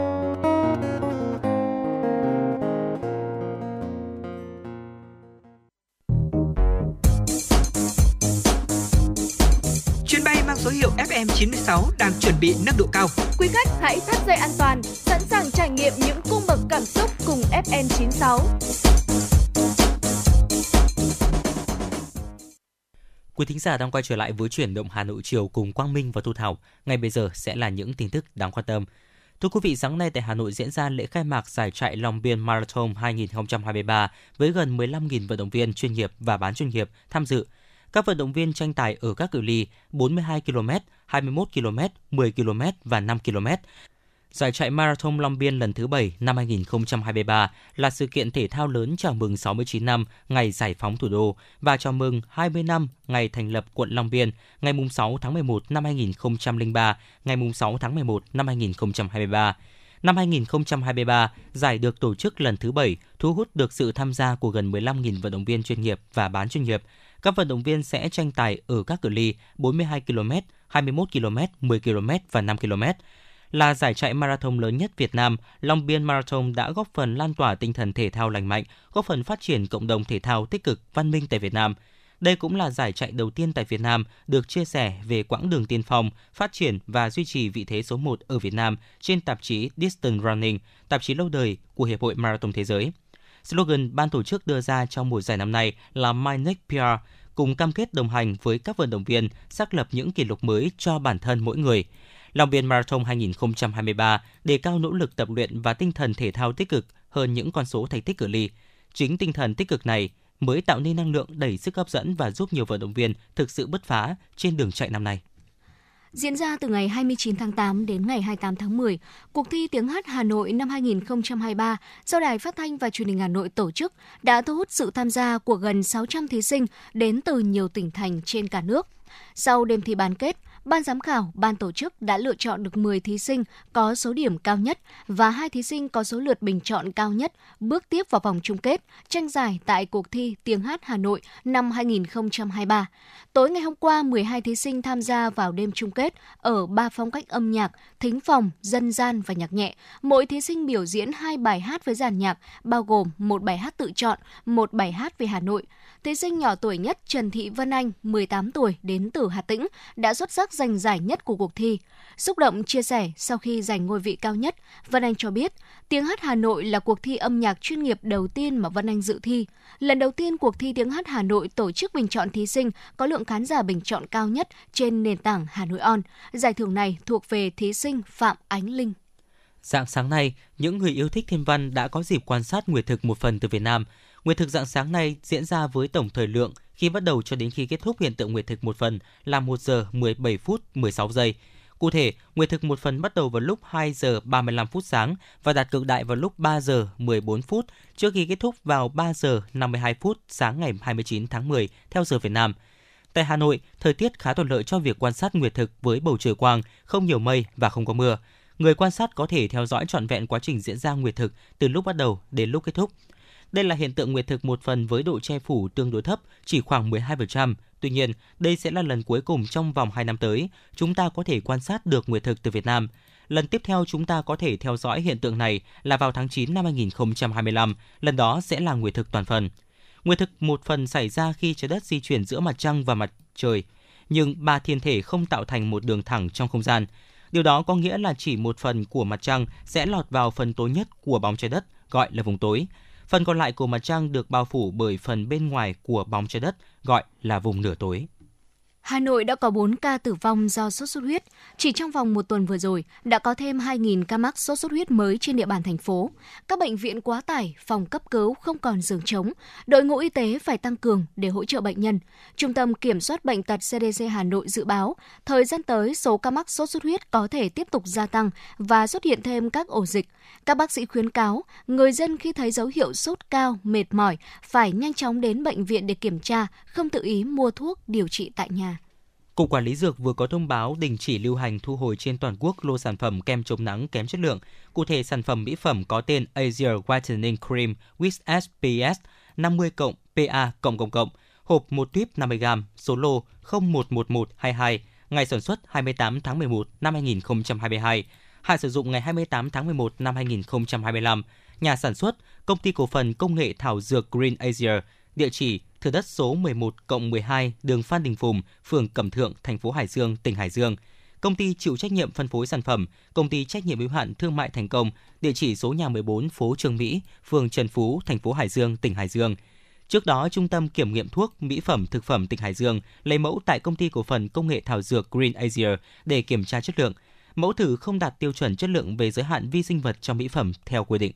Hiệu FM96 đang chuẩn bị nâng độ cao. Quý khách hãy thắt dây an toàn, sẵn sàng trải nghiệm những cung bậc cảm xúc cùng FN96. Quý thính giả đang quay trở lại với chuyển động Hà Nội chiều cùng Quang Minh và Thu Thảo. Ngay bây giờ sẽ là những tin tức đáng quan tâm. Thưa quý vị, sáng nay tại Hà Nội diễn ra lễ khai mạc giải chạy Long Biên Marathon 2023 với gần 15.000 vận động viên chuyên nghiệp và bán chuyên nghiệp tham dự. Các vận động viên tranh tài ở các cự ly 42 km, 21 km, 10 km và 5 km. Giải chạy Marathon Long Biên lần thứ 7 năm 2023 là sự kiện thể thao lớn chào mừng 69 năm ngày giải phóng thủ đô và chào mừng 20 năm ngày thành lập quận Long Biên, ngày 6 tháng 11 năm 2003, ngày 6 tháng 11 năm 2023. Năm 2023, giải được tổ chức lần thứ 7, thu hút được sự tham gia của gần 15.000 vận động viên chuyên nghiệp và bán chuyên nghiệp. Các vận động viên sẽ tranh tài ở các cự ly 42 km, 21 km, 10 km và 5 km là giải chạy marathon lớn nhất Việt Nam, Long Biên Marathon đã góp phần lan tỏa tinh thần thể thao lành mạnh, góp phần phát triển cộng đồng thể thao tích cực, văn minh tại Việt Nam. Đây cũng là giải chạy đầu tiên tại Việt Nam được chia sẻ về quãng đường tiên phong, phát triển và duy trì vị thế số 1 ở Việt Nam trên tạp chí Distance Running, tạp chí lâu đời của Hiệp hội Marathon Thế giới. Slogan ban tổ chức đưa ra trong mùa giải năm nay là My Next PR, cùng cam kết đồng hành với các vận động viên xác lập những kỷ lục mới cho bản thân mỗi người. Long Biên Marathon 2023 đề cao nỗ lực tập luyện và tinh thần thể thao tích cực hơn những con số thành tích cự ly. Chính tinh thần tích cực này mới tạo nên năng lượng đầy sức hấp dẫn và giúp nhiều vận động viên thực sự bứt phá trên đường chạy năm nay. Diễn ra từ ngày 29 tháng 8 đến ngày 28 tháng 10, cuộc thi tiếng hát Hà Nội năm 2023 do Đài Phát thanh và Truyền hình Hà Nội tổ chức đã thu hút sự tham gia của gần 600 thí sinh đến từ nhiều tỉnh thành trên cả nước. Sau đêm thi bán kết, ban giám khảo, ban tổ chức đã lựa chọn được 10 thí sinh có số điểm cao nhất và hai thí sinh có số lượt bình chọn cao nhất bước tiếp vào vòng chung kết, tranh giải tại cuộc thi Tiếng hát Hà Nội năm 2023. Tối ngày hôm qua, 12 thí sinh tham gia vào đêm chung kết ở ba phong cách âm nhạc, thính phòng, dân gian và nhạc nhẹ. Mỗi thí sinh biểu diễn hai bài hát với dàn nhạc, bao gồm một bài hát tự chọn, một bài hát về Hà Nội. Thí sinh nhỏ tuổi nhất Trần Thị Vân Anh, 18 tuổi, đến từ Hà Tĩnh, đã xuất sắc giành giải nhất của cuộc thi. Xúc động chia sẻ sau khi giành ngôi vị cao nhất, Vân Anh cho biết, Tiếng hát Hà Nội là cuộc thi âm nhạc chuyên nghiệp đầu tiên mà Vân Anh dự thi. Lần đầu tiên cuộc thi Tiếng hát Hà Nội tổ chức bình chọn thí sinh có lượng khán giả bình chọn cao nhất trên nền tảng Hà Nội On. Giải thưởng này thuộc về thí sinh Phạm Ánh Linh. Dạng sáng nay, những người yêu thích thiên văn đã có dịp quan sát nguyệt thực một phần từ Việt Nam. Nguyệt thực dạng sáng nay diễn ra với tổng thời lượng khi bắt đầu cho đến khi kết thúc hiện tượng nguyệt thực một phần là 1 giờ 17 phút 16 giây. Cụ thể, nguyệt thực một phần bắt đầu vào lúc 2 giờ 35 phút sáng và đạt cực đại vào lúc 3 giờ 14 phút trước khi kết thúc vào 3 giờ 52 phút sáng ngày 29 tháng 10 theo giờ Việt Nam. Tại Hà Nội, thời tiết khá thuận lợi cho việc quan sát nguyệt thực với bầu trời quang, không nhiều mây và không có mưa. Người quan sát có thể theo dõi trọn vẹn quá trình diễn ra nguyệt thực từ lúc bắt đầu đến lúc kết thúc. Đây là hiện tượng nguyệt thực một phần với độ che phủ tương đối thấp, chỉ khoảng 12%. Tuy nhiên, đây sẽ là lần cuối cùng trong vòng 2 năm tới, chúng ta có thể quan sát được nguyệt thực từ Việt Nam. Lần tiếp theo chúng ta có thể theo dõi hiện tượng này là vào tháng 9 năm 2025, lần đó sẽ là nguyệt thực toàn phần. Nguyệt thực một phần xảy ra khi trái đất di chuyển giữa mặt trăng và mặt trời. nhưng ba thiên thể không tạo thành một đường thẳng trong không gian. Điều đó có nghĩa là chỉ một phần của mặt trăng sẽ lọt vào phần tối nhất của bóng trái đất, gọi là vùng tối. Phần còn lại của mặt trăng được bao phủ bởi phần bên ngoài của bóng trái đất, gọi là vùng nửa tối. Hà Nội đã có 4 ca tử vong do sốt xuất huyết. Chỉ trong vòng một tuần vừa rồi, đã có thêm 2.000 ca mắc sốt xuất huyết mới trên địa bàn thành phố. Các bệnh viện quá tải, phòng cấp cứu không còn giường trống. Đội ngũ y tế phải tăng cường để hỗ trợ bệnh nhân. Trung tâm Kiểm soát Bệnh tật CDC Hà Nội dự báo, thời gian tới số ca mắc sốt xuất huyết có thể tiếp tục gia tăng và xuất hiện thêm các ổ dịch. Các bác sĩ khuyến cáo, người dân khi thấy dấu hiệu sốt cao, mệt mỏi, phải nhanh chóng đến bệnh viện để kiểm tra, không tự ý mua thuốc điều trị tại nhà. Cục Quản lý Dược vừa có thông báo đình chỉ lưu hành thu hồi trên toàn quốc lô sản phẩm kem chống nắng kém chất lượng. Cụ thể, sản phẩm mỹ phẩm có tên Asia Whitening Cream with SPS 50 cộng PA cộng cộng cộng, hộp 1 tuyếp 50g, số lô 011122, ngày sản xuất 28 tháng 11 năm 2022, hạn sử dụng ngày 28 tháng 11 năm 2025. Nhà sản xuất, Công ty cổ phần công nghệ thảo dược Green Asia, địa chỉ thửa đất số 11 cộng 12 đường Phan Đình Phùng, phường Cẩm Thượng, thành phố Hải Dương, tỉnh Hải Dương. Công ty chịu trách nhiệm phân phối sản phẩm, công ty trách nhiệm hữu hạn thương mại thành công, địa chỉ số nhà 14 phố Trường Mỹ, phường Trần Phú, thành phố Hải Dương, tỉnh Hải Dương. Trước đó, Trung tâm Kiểm nghiệm thuốc, mỹ phẩm, thực phẩm tỉnh Hải Dương lấy mẫu tại công ty cổ phần công nghệ thảo dược Green Asia để kiểm tra chất lượng. Mẫu thử không đạt tiêu chuẩn chất lượng về giới hạn vi sinh vật trong mỹ phẩm theo quy định.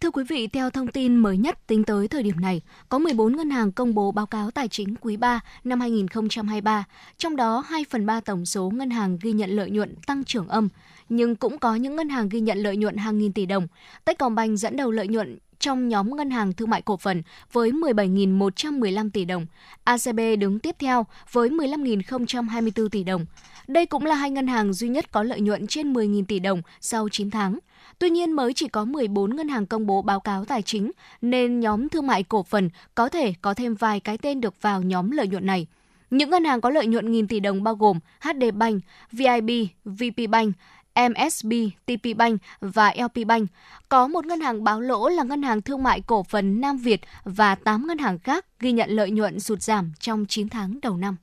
Thưa quý vị, theo thông tin mới nhất tính tới thời điểm này, có 14 ngân hàng công bố báo cáo tài chính quý 3 năm 2023, trong đó 2 phần 3 tổng số ngân hàng ghi nhận lợi nhuận tăng trưởng âm, nhưng cũng có những ngân hàng ghi nhận lợi nhuận hàng nghìn tỷ đồng. Techcombank dẫn đầu lợi nhuận trong nhóm ngân hàng thương mại cổ phần với 17.115 tỷ đồng. ACB đứng tiếp theo với 15.024 tỷ đồng. Đây cũng là hai ngân hàng duy nhất có lợi nhuận trên 10.000 tỷ đồng sau 9 tháng. Tuy nhiên mới chỉ có 14 ngân hàng công bố báo cáo tài chính, nên nhóm thương mại cổ phần có thể có thêm vài cái tên được vào nhóm lợi nhuận này. Những ngân hàng có lợi nhuận nghìn tỷ đồng bao gồm HD Bank, VIB, VP Bank, MSB, TP Bank và LP Bank. Có một ngân hàng báo lỗ là ngân hàng thương mại cổ phần Nam Việt và 8 ngân hàng khác ghi nhận lợi nhuận sụt giảm trong 9 tháng đầu năm.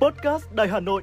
Podcast Đài Hà Nội,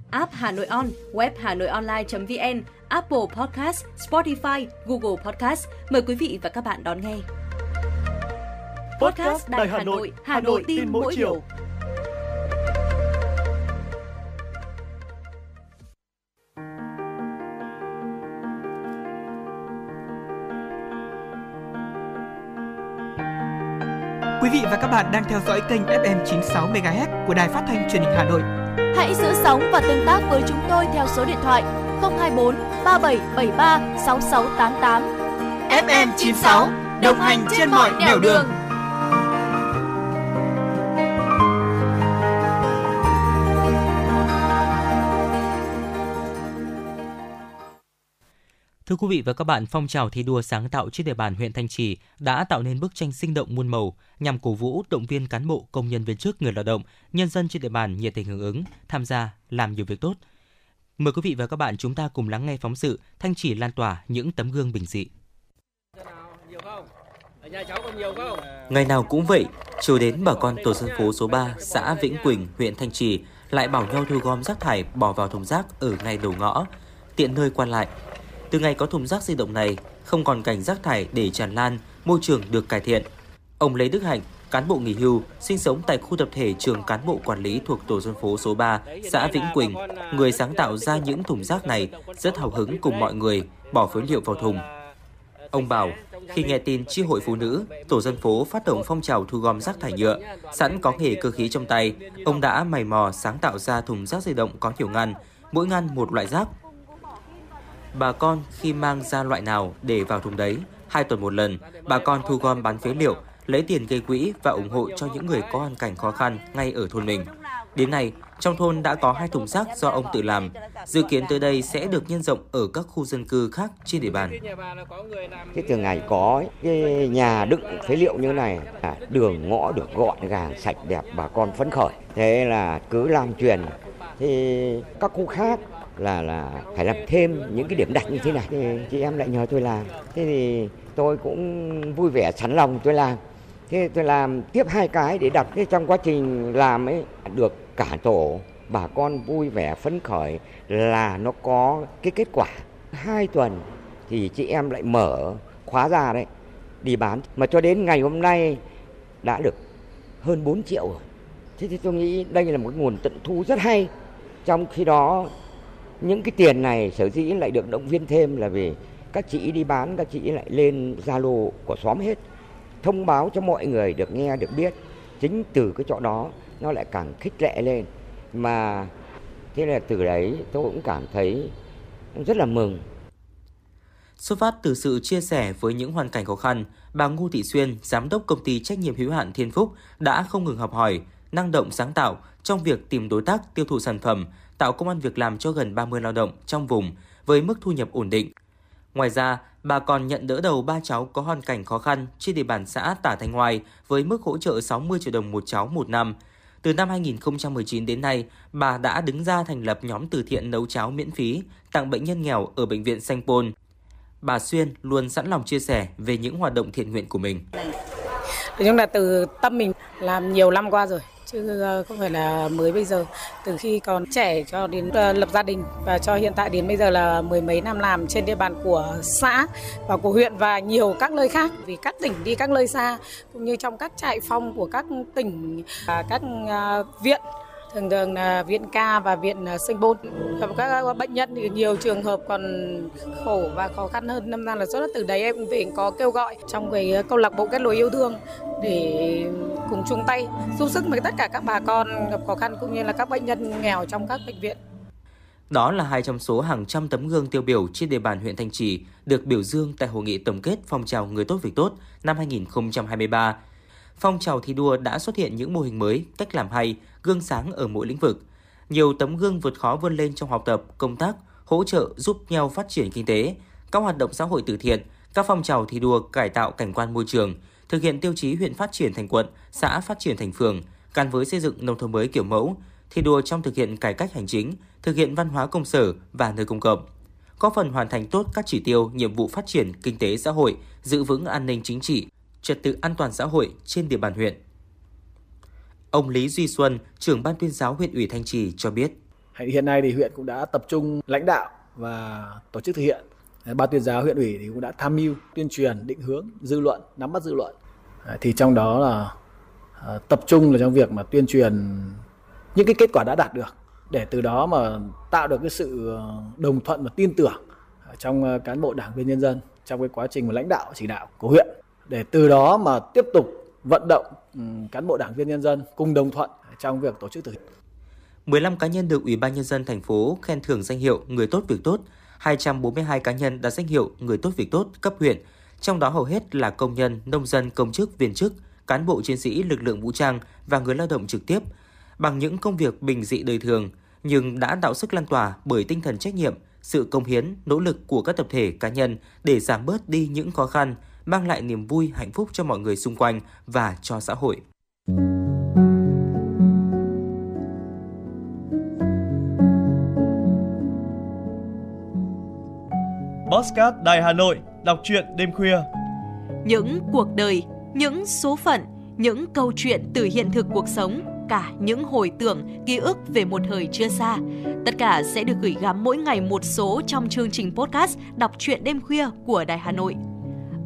app Hà Nội On, web Hà Nội Online.vn, Apple Podcast, Spotify, Google Podcast. Mời quý vị và các bạn đón nghe. Podcast Đài Hà Nội, Hà Nội tin mỗi chiều. Quý vị và các bạn đang theo dõi kênh FM 96 MHz của Đài Phát thanh Truyền hình Hà Nội. Hãy giữ sóng và tương tác với chúng tôi theo số điện thoại 024 3773 6688. FM 96 đồng hành trên mọi nẻo đường. Thưa quý vị và các bạn, phong trào thi đua sáng tạo trên địa bàn huyện Thanh Trì đã tạo nên bức tranh sinh động muôn màu nhằm cổ vũ, động viên cán bộ, công nhân viên chức, người lao động, nhân dân trên địa bàn nhiệt tình hưởng ứng, tham gia làm nhiều việc tốt. Mời quý vị và các bạn chúng ta cùng lắng nghe phóng sự Thanh Trì lan tỏa những tấm gương bình dị. Ngày nào cũng vậy, chiều đến bà con tổ dân phố số 3, xã Vĩnh Quỳnh, huyện Thanh Trì lại bảo nhau thu gom rác thải bỏ vào thùng rác ở ngay đầu ngõ, tiện nơi quan lại. Từ ngày có thùng rác di động này, không còn cảnh rác thải để tràn lan, môi trường được cải thiện. Ông Lê Đức Hạnh, cán bộ nghỉ hưu, sinh sống tại khu tập thể trường cán bộ quản lý thuộc tổ dân phố số 3, xã Vĩnh Quỳnh, người sáng tạo ra những thùng rác này rất hào hứng cùng mọi người bỏ phế liệu vào thùng. Ông bảo, khi nghe tin chi hội phụ nữ, tổ dân phố phát động phong trào thu gom rác thải nhựa, sẵn có nghề cơ khí trong tay, ông đã mày mò sáng tạo ra thùng rác di động có nhiều ngăn, mỗi ngăn một loại rác. Bà con khi mang ra loại nào để vào thùng đấy, hai tuần một lần, bà con thu gom bán phế liệu, lấy tiền gây quỹ và ủng hộ cho những người có hoàn cảnh khó khăn ngay ở thôn mình. Đến nay, trong thôn đã có hai thùng rác do ông tự làm. Dự kiến tới đây sẽ được nhân rộng ở các khu dân cư khác trên địa bàn. Cái từ ngày có cái nhà đựng phế liệu như này, à, đường ngõ được gọn gàng, sạch đẹp, bà con phấn khởi. Thế là cứ làm truyền. Thì các khu khác là là phải làm thêm những cái điểm đặt như thế này. Thì chị em lại nhờ tôi làm. Thế thì tôi cũng vui vẻ sẵn lòng tôi làm. Thế tôi làm tiếp hai cái để đặt. Thế trong quá trình làm ấy được cả tổ bà con vui vẻ phấn khởi là nó có cái kết quả hai tuần thì chị em lại mở khóa ra đấy đi bán mà cho đến ngày hôm nay đã được hơn 4 triệu rồi thế thì tôi nghĩ đây là một nguồn tận thu rất hay trong khi đó những cái tiền này sở dĩ lại được động viên thêm là vì các chị đi bán các chị lại lên zalo của xóm hết. Thông báo cho mọi người được nghe được biết. Chính từ cái chỗ đó nó lại càng khích lệ lên. Mà thế là từ đấy tôi cũng cảm thấy rất là mừng. Xuất phát từ sự chia sẻ với những hoàn cảnh khó khăn, bà Ngô Thị Xuyên, giám đốc công ty trách nhiệm hữu hạn Thiên Phúc đã không ngừng học hỏi, năng động sáng tạo trong việc tìm đối tác tiêu thụ sản phẩm, tạo công an việc làm cho gần 30 lao động trong vùng với mức thu nhập ổn định. Ngoài ra, bà còn nhận đỡ đầu ba cháu có hoàn cảnh khó khăn trên địa bàn xã Tả Thanh Hoài với mức hỗ trợ 60 triệu đồng một cháu một năm. Từ năm 2019 đến nay, bà đã đứng ra thành lập nhóm từ thiện nấu cháo miễn phí tặng bệnh nhân nghèo ở bệnh viện Sanh Pôn. Bà Xuyên luôn sẵn lòng chia sẻ về những hoạt động thiện nguyện của mình. Nói chung là từ tâm mình làm nhiều năm qua rồi, chứ ờ, không phải là mới bây giờ. Từ khi còn trẻ cho đến ờ, lập gia đình và cho hiện tại đến bây giờ là mười mấy năm làm trên địa bàn của xã và của huyện và nhiều các nơi khác. Vì các tỉnh đi các nơi xa, cũng như trong các trại phong của các tỉnh và các ờ, viện thường thường là viện ca và viện ờ, sinh bôn các bệnh nhân thì nhiều trường hợp còn khổ và khó khăn hơn. Năm nay là xuất từ đấy em cũng phải có kêu gọi trong cái câu lạc bộ kết nối yêu thương để cùng chung tay giúp sức với tất cả các bà con gặp khó khăn cũng như là các bệnh nhân nghèo trong các bệnh viện. Đó là hai trong số hàng trăm tấm gương tiêu biểu trên địa bàn huyện Thanh Trì được biểu dương tại hội nghị tổng kết phong trào người tốt việc tốt năm 2023 phong trào thi đua đã xuất hiện những mô hình mới, cách làm hay, gương sáng ở mỗi lĩnh vực. Nhiều tấm gương vượt khó vươn lên trong học tập, công tác, hỗ trợ giúp nhau phát triển kinh tế, các hoạt động xã hội từ thiện, các phong trào thi đua cải tạo cảnh quan môi trường, thực hiện tiêu chí huyện phát triển thành quận, xã phát triển thành phường, gắn với xây dựng nông thôn mới kiểu mẫu, thi đua trong thực hiện cải cách hành chính, thực hiện văn hóa công sở và nơi công cộng có phần hoàn thành tốt các chỉ tiêu, nhiệm vụ phát triển kinh tế xã hội, giữ vững an ninh chính trị, trật tự an toàn xã hội trên địa bàn huyện. Ông Lý Duy Xuân, trưởng ban tuyên giáo huyện ủy Thanh Trì cho biết. Hiện nay thì huyện cũng đã tập trung lãnh đạo và tổ chức thực hiện. Ban tuyên giáo huyện ủy thì cũng đã tham mưu tuyên truyền định hướng dư luận, nắm bắt dư luận. Thì trong đó là à, tập trung là trong việc mà tuyên truyền những cái kết quả đã đạt được để từ đó mà tạo được cái sự à, đồng thuận và tin tưởng trong à, cán bộ đảng viên nhân dân trong cái quá trình mà lãnh đạo chỉ đạo của huyện để từ đó mà tiếp tục vận động ừ, cán bộ đảng viên nhân dân cùng đồng thuận trong việc tổ chức thực hiện. 15 cá nhân được Ủy ban nhân dân thành phố khen thưởng danh hiệu người tốt việc tốt, 242 cá nhân đạt danh hiệu người tốt việc tốt cấp huyện, trong đó hầu hết là công nhân, nông dân, công chức, viên chức, cán bộ chiến sĩ lực lượng vũ trang và người lao động trực tiếp bằng những công việc bình dị đời thường nhưng đã tạo sức lan tỏa bởi tinh thần trách nhiệm, sự công hiến, nỗ lực của các tập thể cá nhân để giảm bớt đi những khó khăn, mang lại niềm vui, hạnh phúc cho mọi người xung quanh và cho xã hội. Postcard Đài Hà Nội, đọc truyện đêm khuya. Những cuộc đời, những số phận, những câu chuyện từ hiện thực cuộc sống, cả những hồi tưởng, ký ức về một thời chưa xa. Tất cả sẽ được gửi gắm mỗi ngày một số trong chương trình podcast Đọc truyện đêm khuya của Đài Hà Nội.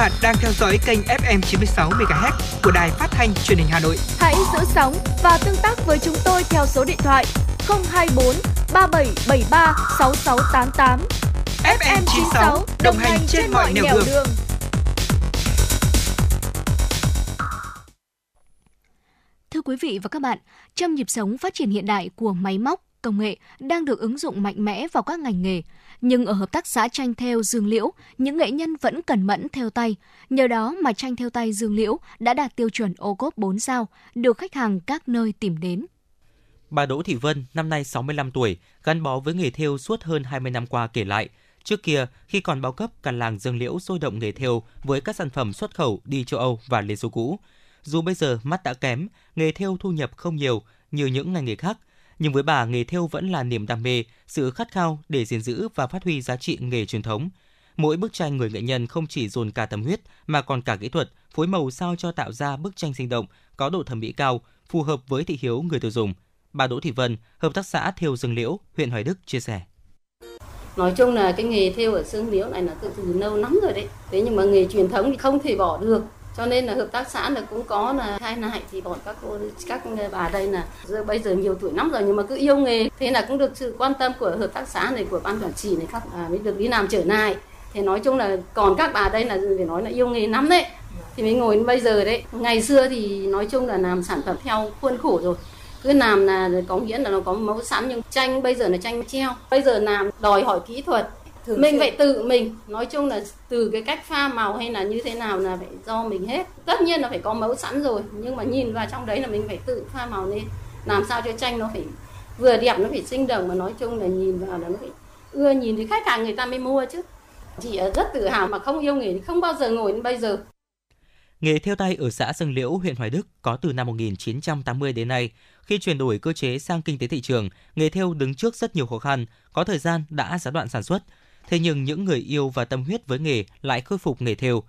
Bạn đang theo dõi kênh FM 96 MHz của đài phát thanh truyền hình Hà Nội. Hãy giữ sóng và tương tác với chúng tôi theo số điện thoại 024 3773 6688. FM 96 đồng hành trên mọi nẻo đường. đường. Thưa quý vị và các bạn, trong nhịp sống phát triển hiện đại của máy móc, công nghệ đang được ứng dụng mạnh mẽ vào các ngành nghề. Nhưng ở hợp tác xã tranh theo Dương Liễu, những nghệ nhân vẫn cẩn mẫn theo tay. Nhờ đó mà tranh theo tay Dương Liễu đã đạt tiêu chuẩn ô cốp 4 sao, được khách hàng các nơi tìm đến. Bà Đỗ Thị Vân, năm nay 65 tuổi, gắn bó với nghề thêu suốt hơn 20 năm qua kể lại. Trước kia, khi còn bao cấp, cả làng Dương Liễu sôi động nghề thêu với các sản phẩm xuất khẩu đi châu Âu và Liên Xô cũ. Dù bây giờ mắt đã kém, nghề thêu thu nhập không nhiều như những ngành nghề khác, nhưng với bà nghề thêu vẫn là niềm đam mê, sự khát khao để gìn giữ và phát huy giá trị nghề truyền thống. Mỗi bức tranh người nghệ nhân không chỉ dồn cả tâm huyết mà còn cả kỹ thuật, phối màu sao cho tạo ra bức tranh sinh động, có độ thẩm mỹ cao, phù hợp với thị hiếu người tiêu dùng. Bà Đỗ Thị Vân, hợp tác xã Thêu Dương Liễu, huyện Hoài Đức chia sẻ. Nói chung là cái nghề thêu ở Dương Liễu này là từ từ lâu lắm rồi đấy. Thế nhưng mà nghề truyền thống thì không thể bỏ được cho nên là hợp tác xã là cũng có là hai nại thì bọn các cô các bà đây là giờ bây giờ nhiều tuổi lắm rồi nhưng mà cứ yêu nghề. Thế là cũng được sự quan tâm của hợp tác xã này của ban quản trị này các à, mới được đi làm trở lại. Thì nói chung là còn các bà đây là để nói là yêu nghề lắm đấy. Thì mới ngồi đến bây giờ đấy. Ngày xưa thì nói chung là làm sản phẩm theo khuôn khổ rồi. Cứ làm là có nghĩa là nó có mẫu sẵn nhưng tranh bây giờ là tranh treo. Bây giờ làm đòi hỏi kỹ thuật. Thường mình phải tự mình. Nói chung là từ cái cách pha màu hay là như thế nào là phải do mình hết. Tất nhiên là phải có mẫu sẵn rồi nhưng mà nhìn vào trong đấy là mình phải tự pha màu lên. Làm sao cho tranh nó phải vừa đẹp nó phải sinh động mà nói chung là nhìn vào là nó phải ưa nhìn thì khách hàng người ta mới mua chứ. Chị rất tự hào mà không yêu nghề thì không bao giờ ngồi đến bây giờ. Nghề theo tay ở xã Dương Liễu, huyện Hoài Đức có từ năm 1980 đến nay. Khi chuyển đổi cơ chế sang kinh tế thị trường, nghề theo đứng trước rất nhiều khó khăn, có thời gian đã gián đoạn sản xuất. Thế nhưng những người yêu và tâm huyết với nghề lại khôi phục nghề thêu.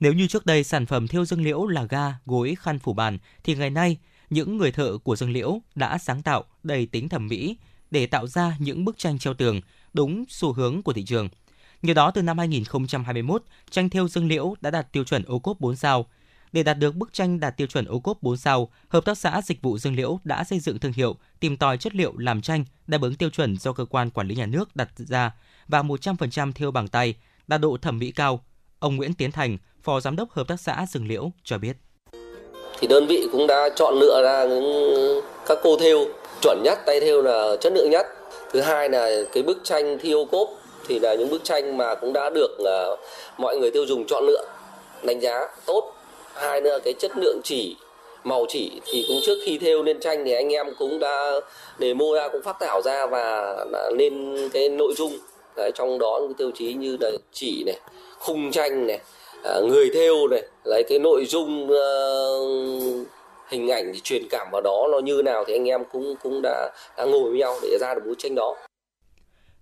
Nếu như trước đây sản phẩm thêu Dương Liễu là ga, gối, khăn phủ bàn, thì ngày nay những người thợ của Dương Liễu đã sáng tạo đầy tính thẩm mỹ để tạo ra những bức tranh treo tường đúng xu hướng của thị trường. Nhờ đó từ năm 2021, tranh thêu Dương Liễu đã đạt tiêu chuẩn ô cốp 4 sao. Để đạt được bức tranh đạt tiêu chuẩn ô cốp 4 sao, Hợp tác xã Dịch vụ Dương Liễu đã xây dựng thương hiệu, tìm tòi chất liệu làm tranh đáp ứng tiêu chuẩn do cơ quan quản lý nhà nước đặt ra và 100% thêu bằng tay, đạt độ thẩm mỹ cao. Ông Nguyễn Tiến Thành, Phó Giám đốc Hợp tác xã rừng Liễu cho biết. Thì đơn vị cũng đã chọn lựa ra những các cô thêu chuẩn nhất, tay thêu là chất lượng nhất. Thứ hai là cái bức tranh thiêu cốp thì là những bức tranh mà cũng đã được uh, mọi người tiêu dùng chọn lựa đánh giá tốt hai nữa cái chất lượng chỉ màu chỉ thì cũng trước khi thêu lên tranh thì anh em cũng đã demo ra cũng phát thảo ra và lên cái nội dung Đấy, trong đó những tiêu chí như là chỉ này khung tranh này à, người thêu này lấy cái nội dung uh, hình ảnh thì truyền cảm vào đó nó như nào thì anh em cũng cũng đã, đã ngồi với nhau để ra được bức tranh đó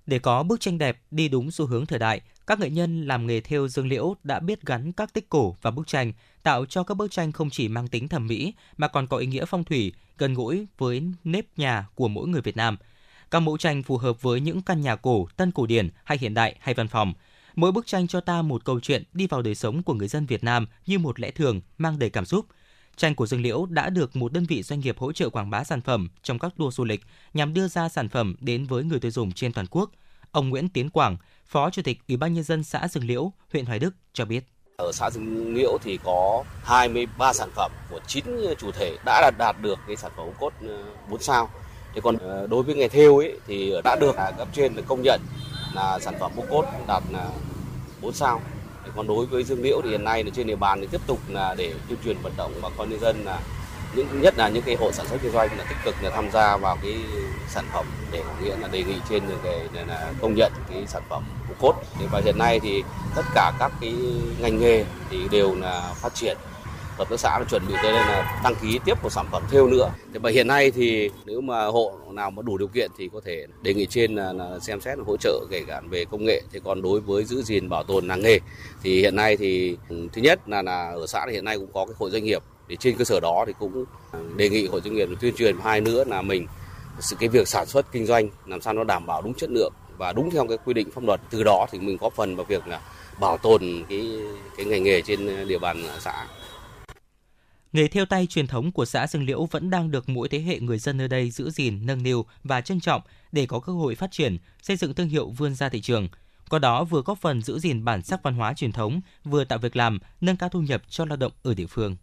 để có bức tranh đẹp đi đúng xu hướng thời đại, các nghệ nhân làm nghề thêu dương liễu đã biết gắn các tích cổ vào bức tranh, tạo cho các bức tranh không chỉ mang tính thẩm mỹ mà còn có ý nghĩa phong thủy, gần gũi với nếp nhà của mỗi người Việt Nam. Các mẫu tranh phù hợp với những căn nhà cổ, tân cổ điển hay hiện đại hay văn phòng. Mỗi bức tranh cho ta một câu chuyện đi vào đời sống của người dân Việt Nam như một lẽ thường, mang đầy cảm xúc. Tranh của Dương Liễu đã được một đơn vị doanh nghiệp hỗ trợ quảng bá sản phẩm trong các tour du lịch nhằm đưa ra sản phẩm đến với người tiêu dùng trên toàn quốc. Ông Nguyễn Tiến Quảng, Phó Chủ tịch Ủy ban nhân dân xã Dương Liễu, huyện Hoài Đức cho biết. Ở xã Dương Liễu thì có 23 sản phẩm của 9 chủ thể đã đạt được cái sản phẩm ô cốt ờ, 4 sao. Thế còn ờ, đối với nghề thêu ấy, thì đã được cấp trên công nhận là sản phẩm ô cốt đạt 4 sao. Thế còn đối với Dương Liễu thì hiện nay là trên địa bàn thì tiếp tục là để tuyên truyền vận động bà con nhân dân là những, nhất là những cái hộ sản xuất kinh doanh là tích cực là tham gia vào cái sản phẩm để nghĩa là đề nghị trên cái, là công nhận cái sản phẩm ô cốt và hiện nay thì tất cả các cái ngành nghề thì đều là phát triển hợp tác xã là chuẩn bị tới đây là đăng ký tiếp một sản phẩm thêu nữa. Thế và hiện nay thì nếu mà hộ nào mà đủ điều kiện thì có thể đề nghị trên là, là xem xét hỗ trợ kể cả về công nghệ. Thế còn đối với giữ gìn bảo tồn làng nghề thì hiện nay thì ừ, thứ nhất là là ở xã thì hiện nay cũng có cái hội doanh nghiệp thì trên cơ sở đó thì cũng à, đề nghị hội doanh nghiệp tuyên truyền hai nữa là mình sự cái việc sản xuất kinh doanh làm sao nó đảm bảo đúng chất lượng và đúng theo cái quy định pháp luật từ đó thì mình góp phần vào việc là bảo tồn cái cái ngành nghề trên địa bàn xã Nghề theo tay truyền thống của xã Dương Liễu vẫn đang được mỗi thế hệ người dân nơi đây giữ gìn, nâng niu và trân trọng để có cơ hội phát triển, xây dựng thương hiệu vươn ra thị trường. Qua đó vừa góp phần giữ gìn bản sắc văn hóa truyền thống, vừa tạo việc làm, nâng cao thu nhập cho lao động ở địa phương.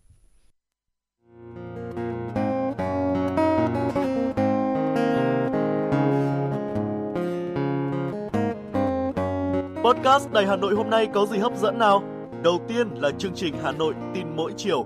Podcast Đài Hà Nội hôm nay có gì hấp dẫn nào? Đầu tiên là chương trình Hà Nội tin mỗi chiều,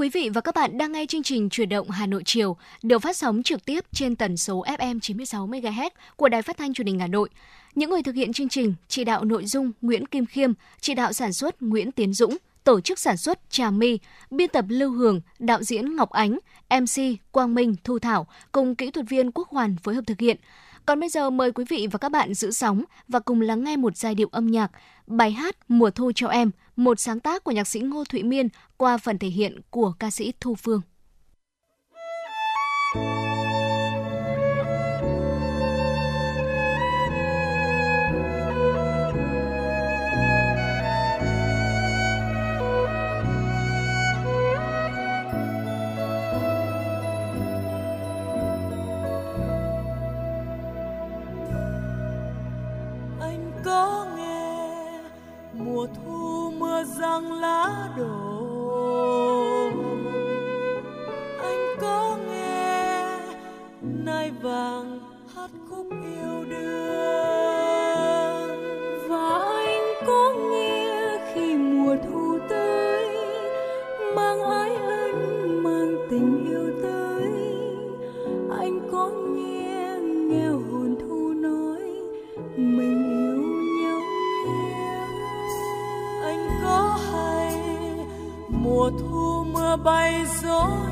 Quý vị và các bạn đang nghe chương trình Chuyển động Hà Nội chiều được phát sóng trực tiếp trên tần số FM 96 MHz của Đài Phát thanh Truyền hình Hà Nội. Những người thực hiện chương trình, chỉ đạo nội dung Nguyễn Kim Khiêm, chỉ đạo sản xuất Nguyễn Tiến Dũng, tổ chức sản xuất Trà My, biên tập Lưu Hường, đạo diễn Ngọc Ánh, MC Quang Minh, Thu Thảo cùng kỹ thuật viên Quốc Hoàn phối hợp thực hiện. Còn bây giờ mời quý vị và các bạn giữ sóng và cùng lắng nghe một giai điệu âm nhạc, bài hát Mùa thu cho em, một sáng tác của nhạc sĩ Ngô Thụy Miên qua phần thể hiện của ca sĩ Thu Phương. Răng lá đổ. Anh có nghe nai vàng hát khúc yêu đương? Bay gió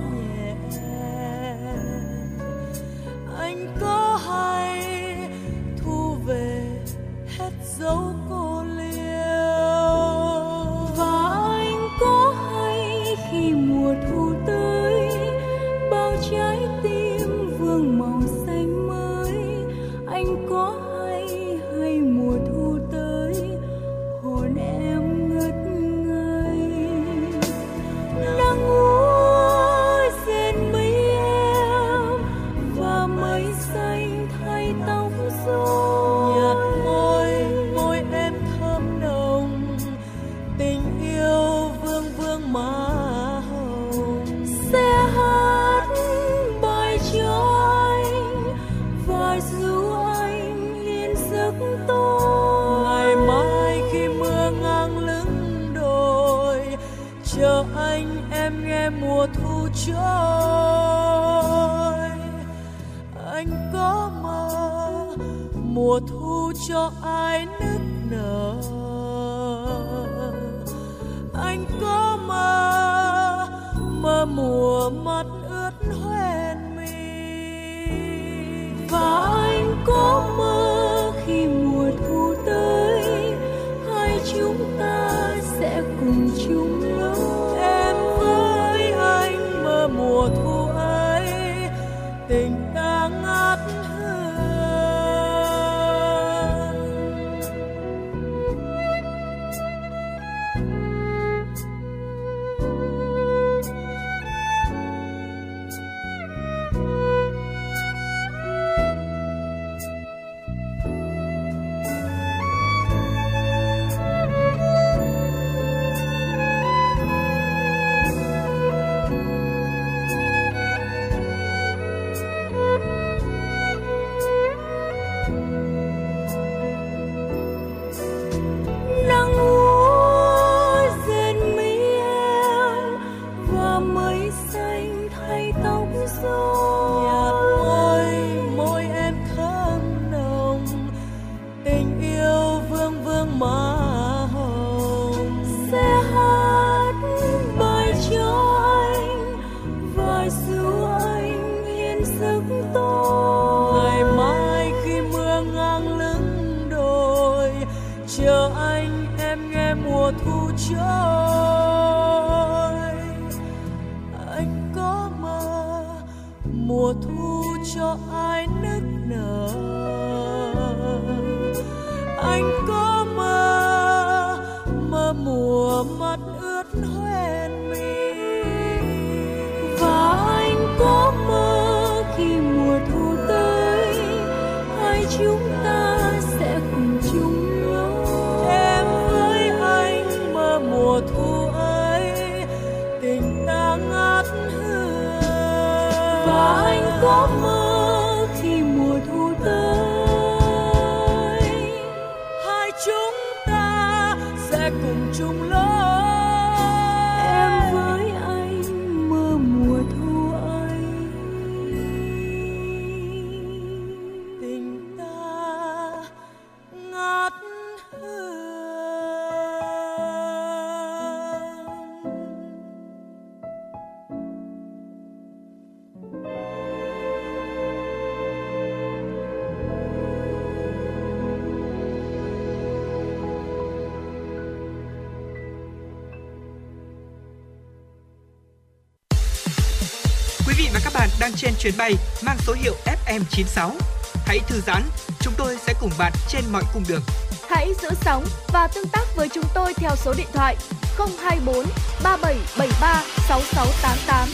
đang trên chuyến bay mang số hiệu FM96. Hãy thư giãn, chúng tôi sẽ cùng bạn trên mọi cung đường. Hãy giữ sóng và tương tác với chúng tôi theo số điện thoại 024 3773 6688.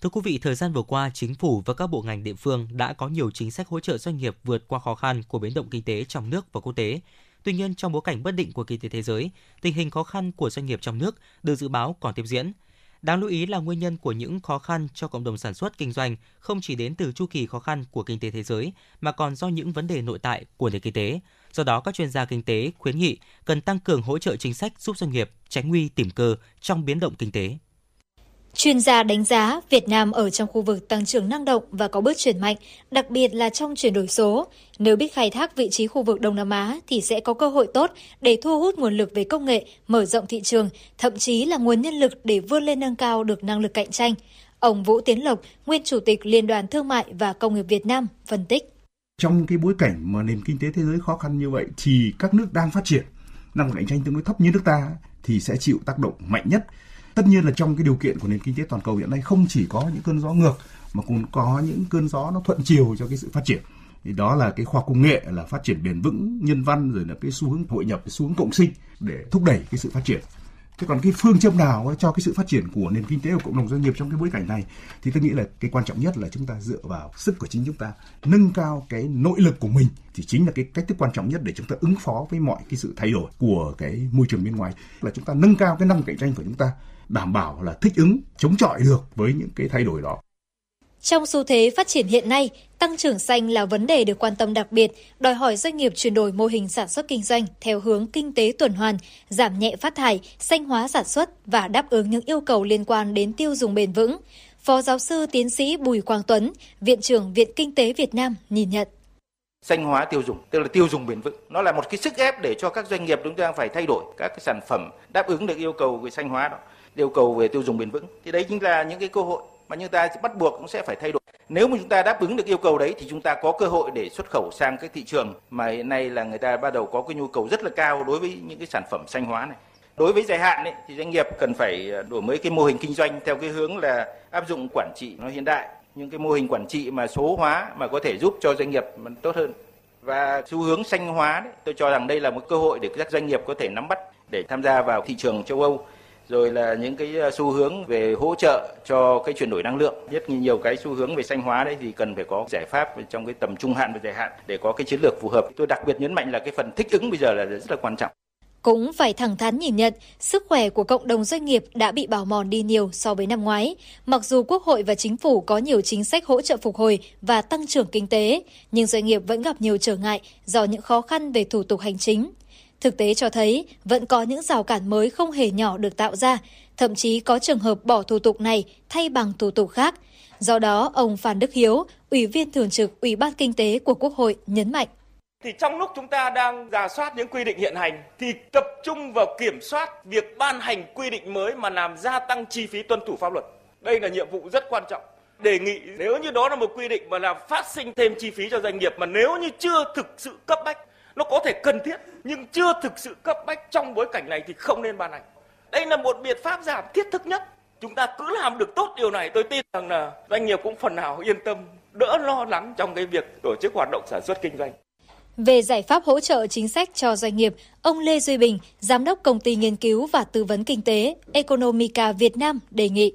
Thưa quý vị, thời gian vừa qua, chính phủ và các bộ ngành địa phương đã có nhiều chính sách hỗ trợ doanh nghiệp vượt qua khó khăn của biến động kinh tế trong nước và quốc tế. Tuy nhiên, trong bối cảnh bất định của kinh tế thế giới, tình hình khó khăn của doanh nghiệp trong nước được dự báo còn tiếp diễn. Đáng lưu ý là nguyên nhân của những khó khăn cho cộng đồng sản xuất kinh doanh không chỉ đến từ chu kỳ khó khăn của kinh tế thế giới mà còn do những vấn đề nội tại của nền kinh tế. Do đó, các chuyên gia kinh tế khuyến nghị cần tăng cường hỗ trợ chính sách giúp doanh nghiệp tránh nguy tìm cơ trong biến động kinh tế. Chuyên gia đánh giá Việt Nam ở trong khu vực tăng trưởng năng động và có bước chuyển mạnh, đặc biệt là trong chuyển đổi số. Nếu biết khai thác vị trí khu vực Đông Nam Á thì sẽ có cơ hội tốt để thu hút nguồn lực về công nghệ, mở rộng thị trường, thậm chí là nguồn nhân lực để vươn lên nâng cao được năng lực cạnh tranh. Ông Vũ Tiến Lộc, nguyên chủ tịch Liên đoàn Thương mại và Công nghiệp Việt Nam, phân tích. Trong cái bối cảnh mà nền kinh tế thế giới khó khăn như vậy thì các nước đang phát triển, năng lực cạnh tranh tương đối thấp như nước ta thì sẽ chịu tác động mạnh nhất tất nhiên là trong cái điều kiện của nền kinh tế toàn cầu hiện nay không chỉ có những cơn gió ngược, mà cũng có những cơn gió nó thuận chiều cho cái sự phát triển. Thì đó là cái khoa công nghệ, là phát triển bền vững nhân văn, rồi là cái xu hướng hội nhập, cái xu hướng cộng sinh để thúc đẩy cái sự phát triển. Thế còn cái phương châm nào cho cái sự phát triển của nền kinh tế của cộng đồng doanh nghiệp trong cái bối cảnh này? Thì tôi nghĩ là cái quan trọng nhất là chúng ta dựa vào sức của chính chúng ta, nâng cao cái nội lực của mình thì chính là cái cách thức quan trọng nhất để chúng ta ứng phó với mọi cái sự thay đổi của cái môi trường bên ngoài. Là chúng ta nâng cao cái năng cạnh tranh của chúng ta đảm bảo là thích ứng chống chọi được với những cái thay đổi đó trong xu thế phát triển hiện nay, tăng trưởng xanh là vấn đề được quan tâm đặc biệt, đòi hỏi doanh nghiệp chuyển đổi mô hình sản xuất kinh doanh theo hướng kinh tế tuần hoàn, giảm nhẹ phát thải, xanh hóa sản xuất và đáp ứng những yêu cầu liên quan đến tiêu dùng bền vững. Phó giáo sư tiến sĩ Bùi Quang Tuấn, Viện trưởng Viện Kinh tế Việt Nam nhìn nhận. Xanh hóa tiêu dùng, tức là tiêu dùng bền vững. Nó là một cái sức ép để cho các doanh nghiệp chúng ta phải thay đổi các cái sản phẩm đáp ứng được yêu cầu về xanh hóa đó, yêu cầu về tiêu dùng bền vững. Thì đấy chính là những cái cơ hội mà chúng ta bắt buộc cũng sẽ phải thay đổi. Nếu mà chúng ta đáp ứng được yêu cầu đấy thì chúng ta có cơ hội để xuất khẩu sang cái thị trường mà hiện nay là người ta bắt đầu có cái nhu cầu rất là cao đối với những cái sản phẩm xanh hóa này. Đối với dài hạn ấy, thì doanh nghiệp cần phải đổi mới cái mô hình kinh doanh theo cái hướng là áp dụng quản trị nó hiện đại, những cái mô hình quản trị mà số hóa mà có thể giúp cho doanh nghiệp tốt hơn. Và xu hướng xanh hóa đấy, tôi cho rằng đây là một cơ hội để các doanh nghiệp có thể nắm bắt để tham gia vào thị trường châu Âu rồi là những cái ờ, xu hướng về hỗ trợ cho cái chuyển đổi năng lượng rất nhiều cái xu hướng về xanh hóa đấy thì cần phải có giải pháp trong cái tầm trung hạn và dài hạn để có cái chiến lược phù hợp tôi đặc biệt nhấn mạnh là cái phần thích ứng bây giờ là rất là quan trọng cũng phải thẳng thắn nhìn nhận, sức khỏe của cộng đồng doanh nghiệp đã bị bào mòn đi nhiều so với năm ngoái. Mặc dù Quốc hội và Chính phủ có nhiều chính sách hỗ trợ phục hồi và tăng trưởng kinh tế, nhưng doanh nghiệp vẫn gặp nhiều trở ngại do những khó khăn về thủ tục hành chính. Thực tế cho thấy vẫn có những rào cản mới không hề nhỏ được tạo ra, thậm chí có trường hợp bỏ thủ tục này thay bằng thủ tục khác. Do đó, ông Phan Đức Hiếu, Ủy viên Thường trực Ủy ban Kinh tế của Quốc hội nhấn mạnh. Thì trong lúc chúng ta đang giả soát những quy định hiện hành thì tập trung vào kiểm soát việc ban hành quy định mới mà làm gia tăng chi phí tuân thủ pháp luật. Đây là nhiệm vụ rất quan trọng đề nghị nếu như đó là một quy định mà làm phát sinh thêm chi phí cho doanh nghiệp mà nếu như chưa thực sự cấp bách nó có thể cần thiết nhưng chưa thực sự cấp bách trong bối cảnh này thì không nên ban hành. Đây là một biện pháp giảm thiết thực nhất. Chúng ta cứ làm được tốt điều này tôi tin rằng là doanh nghiệp cũng phần nào yên tâm, đỡ lo lắng trong cái việc tổ chức hoạt động sản xuất kinh doanh. Về giải pháp hỗ trợ chính sách cho doanh nghiệp, ông Lê Duy Bình, Giám đốc Công ty Nghiên cứu và Tư vấn Kinh tế Economica Việt Nam đề nghị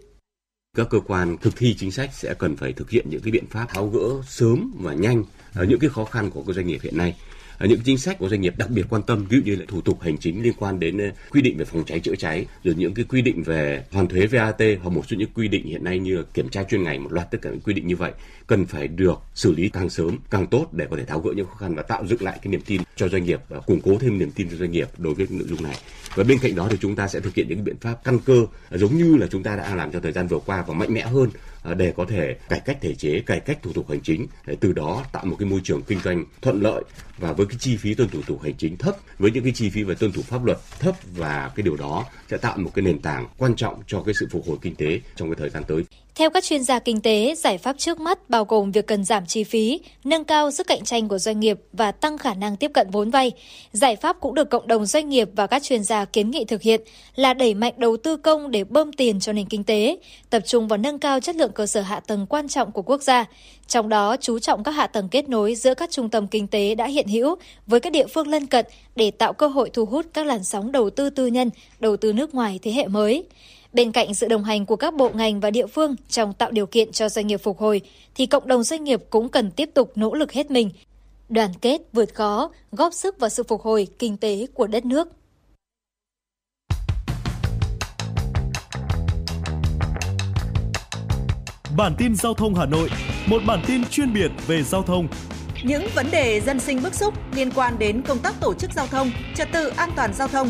các cơ quan thực thi chính sách sẽ cần phải thực hiện những cái biện pháp tháo gỡ sớm và nhanh những cái khó khăn của các doanh nghiệp hiện nay Ờ, những chính sách của doanh nghiệp đặc biệt quan tâm, ví dụ như là thủ tục hành chính liên quan đến ờ, quy định về phòng cháy chữa cháy, rồi những cái quy định về hoàn thuế VAT hoặc một số những quy định hiện nay như kiểm tra chuyên ngành, một loạt tất cả những quy định như vậy, cần phải được xử lý càng sớm, càng tốt để có thể tháo gỡ những khó khăn và tạo dựng lại cái niềm tin cho doanh nghiệp và củng cố thêm niềm tin cho doanh nghiệp đối với nội dung này. Và bên cạnh đó thì chúng ta sẽ thực hiện những biện pháp căn cơ, giống như là chúng ta đã làm trong thời gian vừa qua và mạnh mẽ hơn À, để có thể cải cách thể chế, cải cách thủ tục hành chính để từ đó tạo một cái môi trường kinh doanh thuận lợi và với cái chi phí tuân thủ thủ tục hành chính thấp, với những cái chi phí về tuân thủ pháp luật thấp và cái điều đó sẽ tạo một cái nền tảng quan trọng cho cái sự phục hồi kinh tế trong cái thời gian tới. Theo các chuyên gia kinh tế, giải pháp trước mắt bao gồm việc cần giảm chi phí, nâng cao sức cạnh tranh của doanh nghiệp và tăng khả năng tiếp cận vốn vay. Giải pháp cũng được cộng đồng doanh nghiệp và các chuyên gia kiến nghị thực hiện là đẩy mạnh đầu tư công để bơm tiền cho nền kinh tế, tập trung vào nâng cao chất lượng cơ sở hạ tầng quan trọng của quốc gia, trong đó chú trọng các hạ tầng kết nối giữa các trung tâm kinh tế đã hiện hữu với các địa phương lân cận để tạo cơ hội thu hút các làn sóng đầu tư tư nhân, đầu tư nước ngoài thế hệ mới. Bên cạnh sự đồng hành của các bộ ngành và địa phương trong tạo điều kiện cho doanh nghiệp phục hồi, thì cộng đồng doanh nghiệp cũng cần tiếp tục nỗ lực hết mình, đoàn kết vượt khó, góp sức vào sự phục hồi kinh tế của đất nước. Bản tin giao thông Hà Nội, một bản tin chuyên biệt về giao thông. Những vấn đề dân sinh bức xúc liên quan đến công tác tổ chức giao thông, trật tự an toàn giao thông,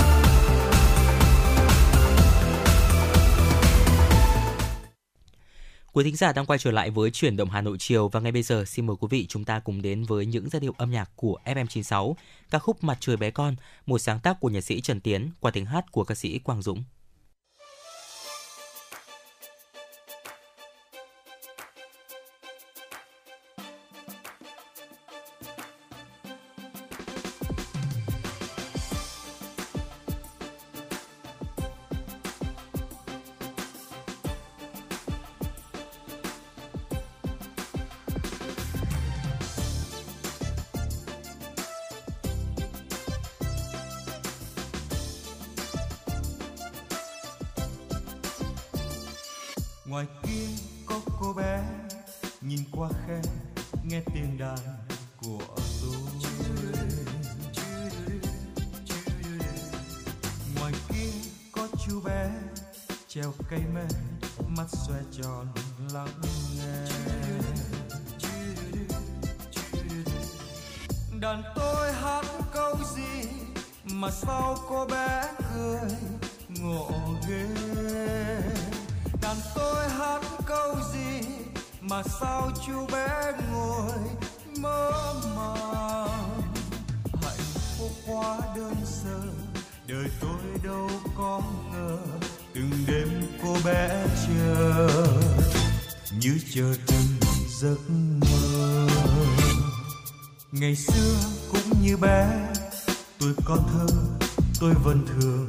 Quý thính giả đang quay trở lại với chuyển động Hà Nội chiều và ngay bây giờ xin mời quý vị chúng ta cùng đến với những giai điệu âm nhạc của FM96, ca khúc Mặt trời bé con, một sáng tác của nhạc sĩ Trần Tiến qua tiếng hát của ca sĩ Quang Dũng. Kia có cô bé, nhìn qua khe, nghe tiếng đàn của tôi. Ngoài kia có chú bé, treo cây me mắt xoe tròn lắng nghe. Đàn tôi hát câu gì mà sao cô bé cười ngộ ghê? Mà sao chú bé ngồi mơ màng? Hạnh phúc quá đơn sơ, đời tôi đâu có ngờ. Từng đêm cô bé chờ, như chờ từng giấc mơ. Ngày xưa cũng như bé, tôi có thơ, tôi vẫn thường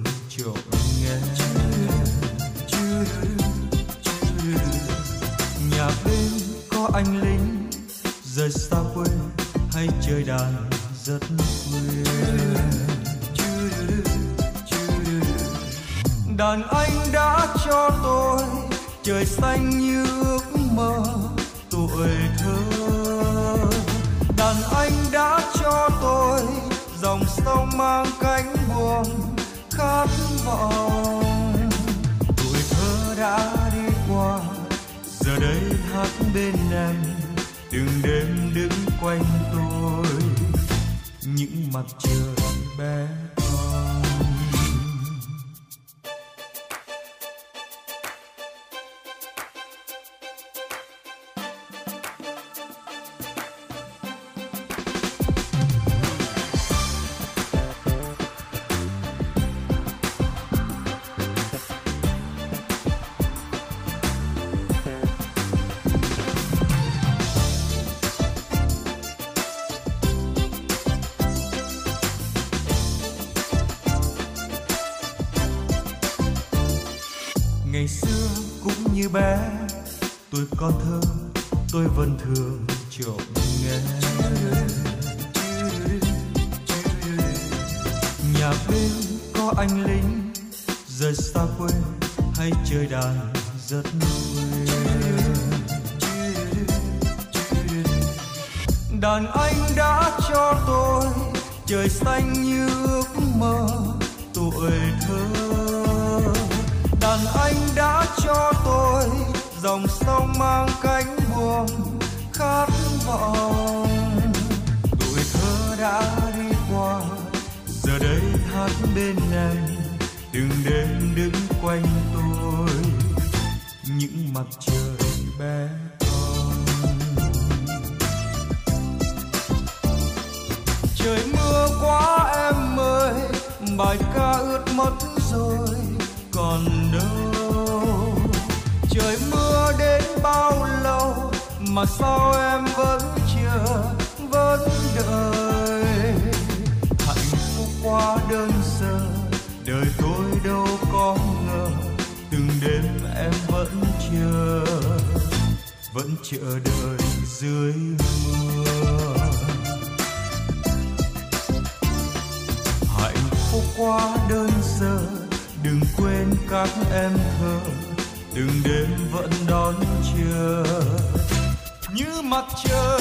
vẫn chờ đợi dưới mưa. Hạnh phúc quá đơn sơ, đừng quên các em thơ, từng đêm vẫn đón chờ. Như mặt trời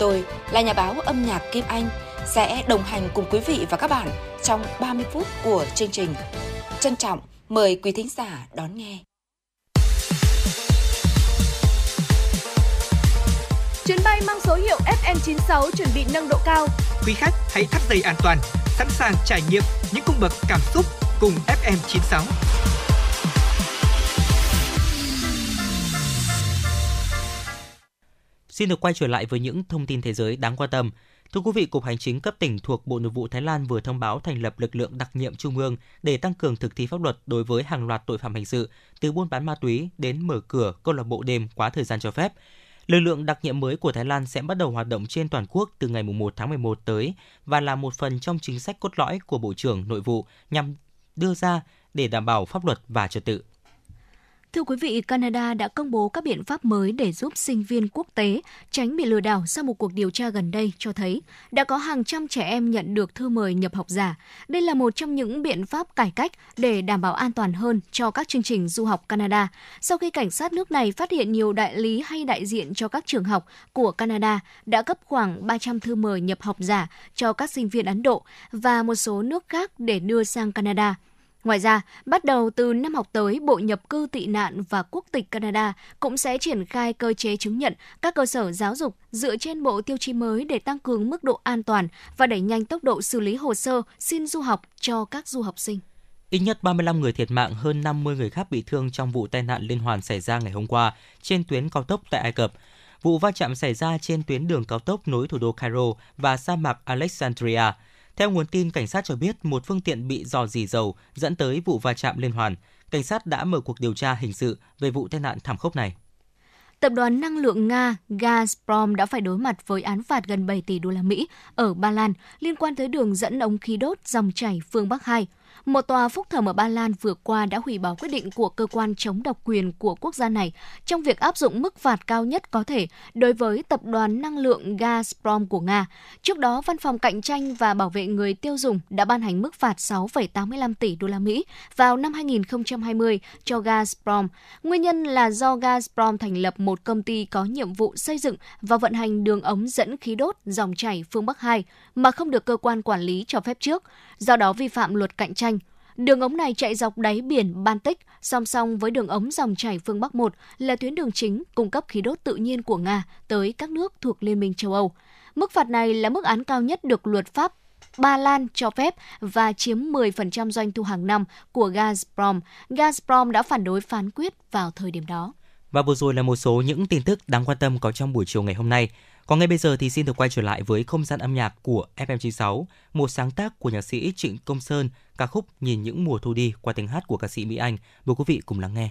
Tôi là nhà báo âm nhạc Kim Anh sẽ đồng hành cùng quý vị và các bạn trong 30 phút của chương trình. Trân trọng mời quý thính giả đón nghe. Chuyến bay mang số hiệu FN96 chuẩn bị nâng độ cao. Quý khách hãy thắt dây an toàn, sẵn sàng trải nghiệm những cung bậc cảm xúc cùng FM96. Xin được quay trở lại với những thông tin thế giới đáng quan tâm. Thưa quý vị, Cục Hành chính cấp tỉnh thuộc Bộ Nội vụ Thái Lan vừa thông báo thành lập lực lượng đặc nhiệm trung ương để tăng cường thực thi pháp luật đối với hàng loạt tội phạm hình sự, từ buôn bán ma túy đến mở cửa câu lạc bộ đêm quá thời gian cho phép. Lực lượng đặc nhiệm mới của Thái Lan sẽ bắt đầu hoạt động trên toàn quốc từ ngày 1 tháng 11 tới và là một phần trong chính sách cốt lõi của Bộ trưởng Nội vụ nhằm đưa ra để đảm bảo pháp luật và trật tự. Thưa quý vị, Canada đã công bố các biện pháp mới để giúp sinh viên quốc tế tránh bị lừa đảo sau một cuộc điều tra gần đây cho thấy đã có hàng trăm trẻ em nhận được thư mời nhập học giả. Đây là một trong những biện pháp cải cách để đảm bảo an toàn hơn cho các chương trình du học Canada. Sau khi cảnh sát nước này phát hiện nhiều đại lý hay đại diện cho các trường học của Canada đã cấp khoảng 300 thư mời nhập học giả cho các sinh viên Ấn Độ và một số nước khác để đưa sang Canada. Ngoài ra, bắt đầu từ năm học tới, Bộ Nhập cư tị nạn và Quốc tịch Canada cũng sẽ triển khai cơ chế chứng nhận các cơ sở giáo dục dựa trên bộ tiêu chí mới để tăng cường mức độ an toàn và đẩy nhanh tốc độ xử lý hồ sơ xin du học cho các du học sinh. Ít nhất 35 người thiệt mạng, hơn 50 người khác bị thương trong vụ tai nạn liên hoàn xảy ra ngày hôm qua trên tuyến cao tốc tại Ai Cập. Vụ va chạm xảy ra trên tuyến đường cao tốc nối thủ đô Cairo và sa mạc Alexandria. Theo nguồn tin, cảnh sát cho biết một phương tiện bị dò dỉ dầu dẫn tới vụ va chạm liên hoàn. Cảnh sát đã mở cuộc điều tra hình sự về vụ tai nạn thảm khốc này. Tập đoàn năng lượng Nga Gazprom đã phải đối mặt với án phạt gần 7 tỷ đô la Mỹ ở Ba Lan liên quan tới đường dẫn ống khí đốt dòng chảy phương Bắc 2. Một tòa phúc thẩm ở Ba Lan vừa qua đã hủy bỏ quyết định của cơ quan chống độc quyền của quốc gia này trong việc áp dụng mức phạt cao nhất có thể đối với tập đoàn năng lượng Gazprom của Nga. Trước đó, Văn phòng Cạnh tranh và Bảo vệ người tiêu dùng đã ban hành mức phạt 6,85 tỷ đô la Mỹ vào năm 2020 cho Gazprom. Nguyên nhân là do Gazprom thành lập một công ty có nhiệm vụ xây dựng và vận hành đường ống dẫn khí đốt dòng chảy phương Bắc 2 mà không được cơ quan quản lý cho phép trước, do đó vi phạm luật cạnh tranh. Đường ống này chạy dọc đáy biển Baltic, song song với đường ống dòng chảy phương Bắc 1 là tuyến đường chính cung cấp khí đốt tự nhiên của Nga tới các nước thuộc Liên minh châu Âu. Mức phạt này là mức án cao nhất được luật pháp Ba Lan cho phép và chiếm 10% doanh thu hàng năm của Gazprom. Gazprom đã phản đối phán quyết vào thời điểm đó. Và vừa rồi là một số những tin tức đáng quan tâm có trong buổi chiều ngày hôm nay. Còn ngay bây giờ thì xin được quay trở lại với không gian âm nhạc của FM96, một sáng tác của nhạc sĩ Trịnh Công Sơn, ca khúc Nhìn những mùa thu đi qua tiếng hát của ca sĩ Mỹ Anh. Mời quý vị cùng lắng nghe.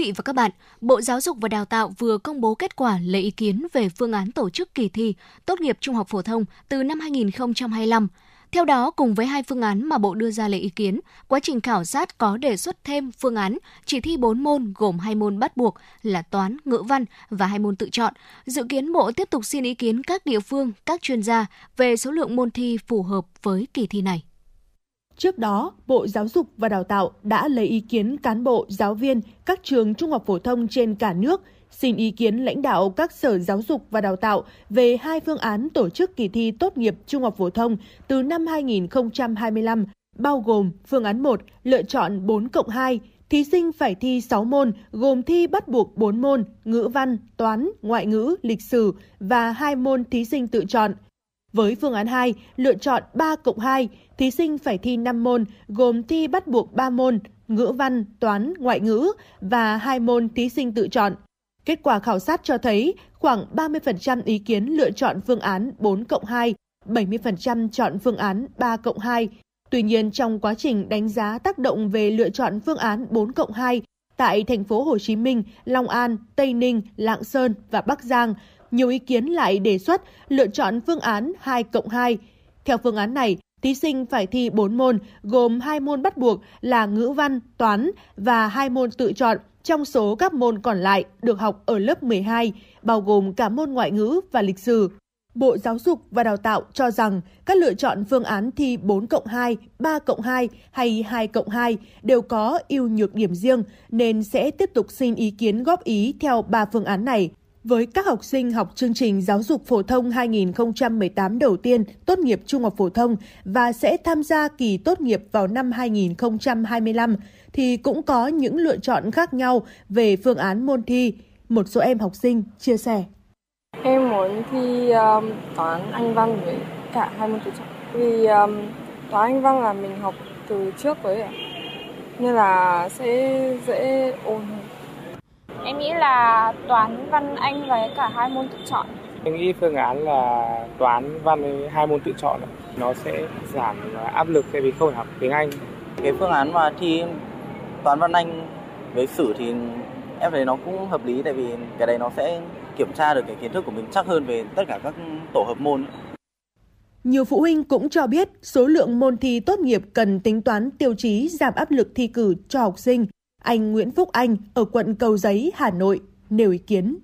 vị và các bạn, Bộ Giáo dục và Đào tạo vừa công bố kết quả lấy ý kiến về phương án tổ chức kỳ thi tốt nghiệp trung học phổ thông từ năm 2025. Theo đó, cùng với hai phương án mà Bộ đưa ra lấy ý kiến, quá trình khảo sát có đề xuất thêm phương án chỉ thi 4 môn gồm hai môn bắt buộc là toán, ngữ văn và hai môn tự chọn. Dự kiến Bộ tiếp tục xin ý kiến các địa phương, các chuyên gia về số lượng môn thi phù hợp với kỳ thi này. Trước đó, Bộ Giáo dục và Đào tạo đã lấy ý kiến cán bộ, giáo viên các trường trung học phổ thông trên cả nước, xin ý kiến lãnh đạo các sở giáo dục và đào tạo về hai phương án tổ chức kỳ thi tốt nghiệp trung học phổ thông từ năm 2025, bao gồm phương án 1 lựa chọn 4 cộng 2, thí sinh phải thi 6 môn gồm thi bắt buộc 4 môn ngữ văn, toán, ngoại ngữ, lịch sử và hai môn thí sinh tự chọn. Với phương án 2, lựa chọn 3 cộng 2, thí sinh phải thi 5 môn, gồm thi bắt buộc 3 môn, ngữ văn, toán, ngoại ngữ và 2 môn thí sinh tự chọn. Kết quả khảo sát cho thấy khoảng 30% ý kiến lựa chọn phương án 4 cộng 2, 70% chọn phương án 3 cộng 2. Tuy nhiên, trong quá trình đánh giá tác động về lựa chọn phương án 4 cộng 2 tại thành phố Hồ Chí Minh, Long An, Tây Ninh, Lạng Sơn và Bắc Giang, nhiều ý kiến lại đề xuất lựa chọn phương án 2 cộng 2. Theo phương án này, thí sinh phải thi 4 môn, gồm 2 môn bắt buộc là ngữ văn, toán và 2 môn tự chọn trong số các môn còn lại được học ở lớp 12, bao gồm cả môn ngoại ngữ và lịch sử. Bộ Giáo dục và Đào tạo cho rằng các lựa chọn phương án thi 4 cộng 2, 3 cộng 2 hay 2 cộng 2 đều có ưu nhược điểm riêng nên sẽ tiếp tục xin ý kiến góp ý theo 3 phương án này. Với các học sinh học chương trình giáo dục phổ thông 2018 đầu tiên tốt nghiệp trung học phổ thông và sẽ tham gia kỳ tốt nghiệp vào năm 2025 thì cũng có những lựa chọn khác nhau về phương án môn thi. Một số em học sinh chia sẻ. Em muốn thi um, toán Anh văn với cả hai môn tự chọn. Vì um, toán Anh văn là mình học từ trước với ạ. Nên là sẽ dễ ôn hơn. Em nghĩ là toán, văn, anh và cả hai môn tự chọn. Tôi nghĩ phương án là toán văn với hai môn tự chọn nó sẽ giảm áp lực tại vì không học tiếng Anh. Cái phương án mà thi toán văn Anh với sử thì em thấy nó cũng hợp lý tại vì cái đấy nó sẽ kiểm tra được cái kiến thức của mình chắc hơn về tất cả các tổ hợp môn. Nhiều phụ huynh cũng cho biết số lượng môn thi tốt nghiệp cần tính toán tiêu chí giảm áp lực thi cử cho học sinh. Anh Nguyễn Phúc Anh ở quận Cầu Giấy, Hà Nội nêu ý kiến.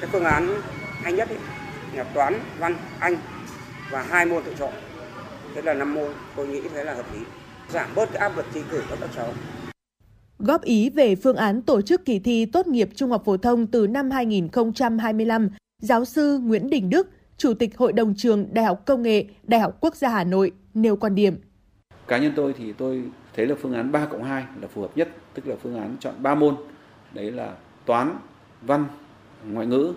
Cái phương án hay nhất ấy, là toán, văn, anh và hai môn tự chọn. Thế là 5 môn, tôi nghĩ thế là hợp lý. Giảm bớt cái áp lực thi cử của các cháu. Góp ý về phương án tổ chức kỳ thi tốt nghiệp trung học phổ thông từ năm 2025, giáo sư Nguyễn Đình Đức, Chủ tịch Hội đồng trường Đại học Công nghệ Đại học Quốc gia Hà Nội nêu quan điểm. Cá nhân tôi thì tôi thế là phương án 3 cộng 2 là phù hợp nhất, tức là phương án chọn 3 môn. Đấy là toán, văn, ngoại ngữ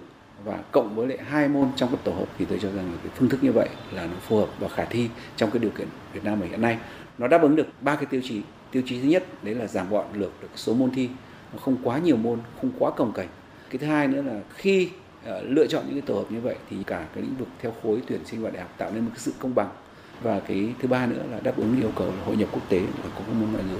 và cộng với lại hai môn trong các tổ hợp thì tôi cho rằng là cái phương thức như vậy là nó phù hợp và khả thi trong cái điều kiện Việt Nam hiện nay. Nó đáp ứng được ba cái tiêu chí. Tiêu chí thứ nhất đấy là giảm gọn lược được số môn thi, nó không quá nhiều môn, không quá cồng kềnh. Cái thứ hai nữa là khi uh, lựa chọn những cái tổ hợp như vậy thì cả cái lĩnh vực theo khối tuyển sinh vào đại học tạo nên một cái sự công bằng. Và cái thứ ba nữa là đáp ứng yêu cầu hội nhập quốc tế và có các môn ngoại ngữ.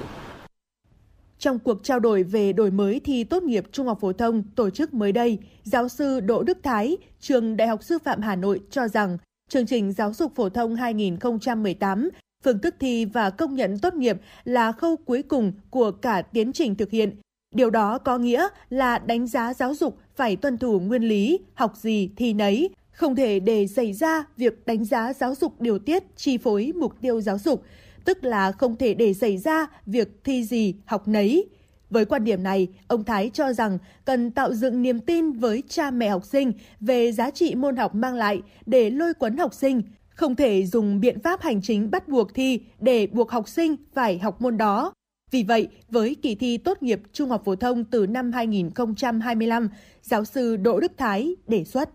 Trong cuộc trao đổi về đổi mới thi tốt nghiệp trung học phổ thông tổ chức mới đây, giáo sư Đỗ Đức Thái, trường Đại học Sư phạm Hà Nội cho rằng chương trình giáo dục phổ thông 2018, phương thức thi và công nhận tốt nghiệp là khâu cuối cùng của cả tiến trình thực hiện. Điều đó có nghĩa là đánh giá giáo dục phải tuân thủ nguyên lý, học gì thì nấy, không thể để xảy ra việc đánh giá giáo dục điều tiết chi phối mục tiêu giáo dục, tức là không thể để xảy ra việc thi gì học nấy. Với quan điểm này, ông Thái cho rằng cần tạo dựng niềm tin với cha mẹ học sinh về giá trị môn học mang lại để lôi cuốn học sinh, không thể dùng biện pháp hành chính bắt buộc thi để buộc học sinh phải học môn đó. Vì vậy, với kỳ thi tốt nghiệp trung học phổ thông từ năm 2025, giáo sư Đỗ Đức Thái đề xuất.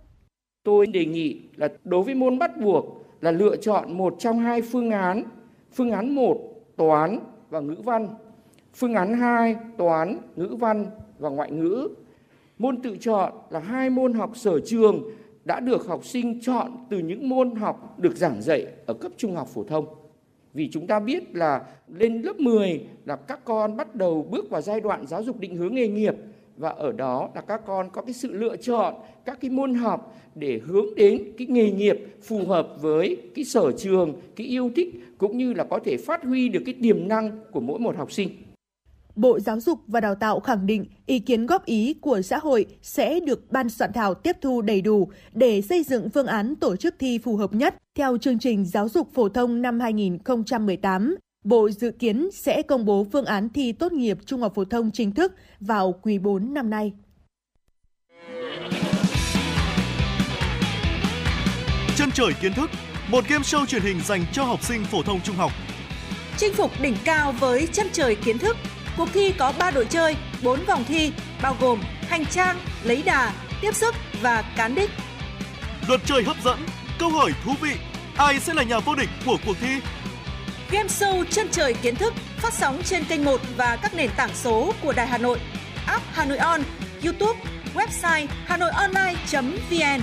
Tôi đề nghị là đối với môn bắt buộc là lựa chọn một trong hai phương án. Phương án 1 toán và ngữ văn. Phương án 2 toán, ngữ văn và ngoại ngữ. Môn tự chọn là hai môn học sở trường đã được học sinh chọn từ những môn học được giảng dạy ở cấp trung học phổ thông. Vì chúng ta biết là lên lớp 10 là các con bắt đầu bước vào giai đoạn giáo dục định hướng nghề nghiệp và ở đó là các con có cái sự lựa chọn các cái môn học để hướng đến cái nghề nghiệp phù hợp với cái sở trường, cái yêu thích cũng như là có thể phát huy được cái tiềm năng của mỗi một học sinh. Bộ Giáo dục và Đào tạo khẳng định ý kiến góp ý của xã hội sẽ được ban soạn thảo tiếp thu đầy đủ để xây dựng phương án tổ chức thi phù hợp nhất theo chương trình giáo dục phổ thông năm 2018. Bộ dự kiến sẽ công bố phương án thi tốt nghiệp trung học phổ thông chính thức vào quý 4 năm nay. Chân trời kiến thức, một game show truyền hình dành cho học sinh phổ thông trung học. Chinh phục đỉnh cao với chân trời kiến thức. Cuộc thi có 3 đội chơi, 4 vòng thi, bao gồm hành trang, lấy đà, tiếp sức và cán đích. Luật chơi hấp dẫn, câu hỏi thú vị, ai sẽ là nhà vô địch của cuộc thi? Game show chân trời kiến thức phát sóng trên kênh 1 và các nền tảng số của Đài Hà Nội, app Hà Nội On, YouTube, website hanoionline.vn.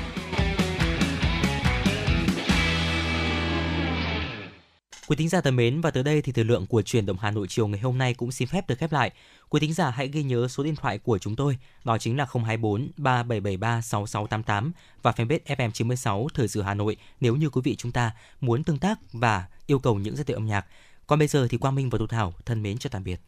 Quý thính giả thân mến và tới đây thì thời lượng của truyền động Hà Nội chiều ngày hôm nay cũng xin phép được khép lại. Quý thính giả hãy ghi nhớ số điện thoại của chúng tôi, đó chính là 024 3773 6688 và fanpage FM96 Thời sự Hà Nội nếu như quý vị chúng ta muốn tương tác và yêu cầu những giai điệu âm nhạc. Còn bây giờ thì Quang Minh và Thu Thảo thân mến chào tạm biệt.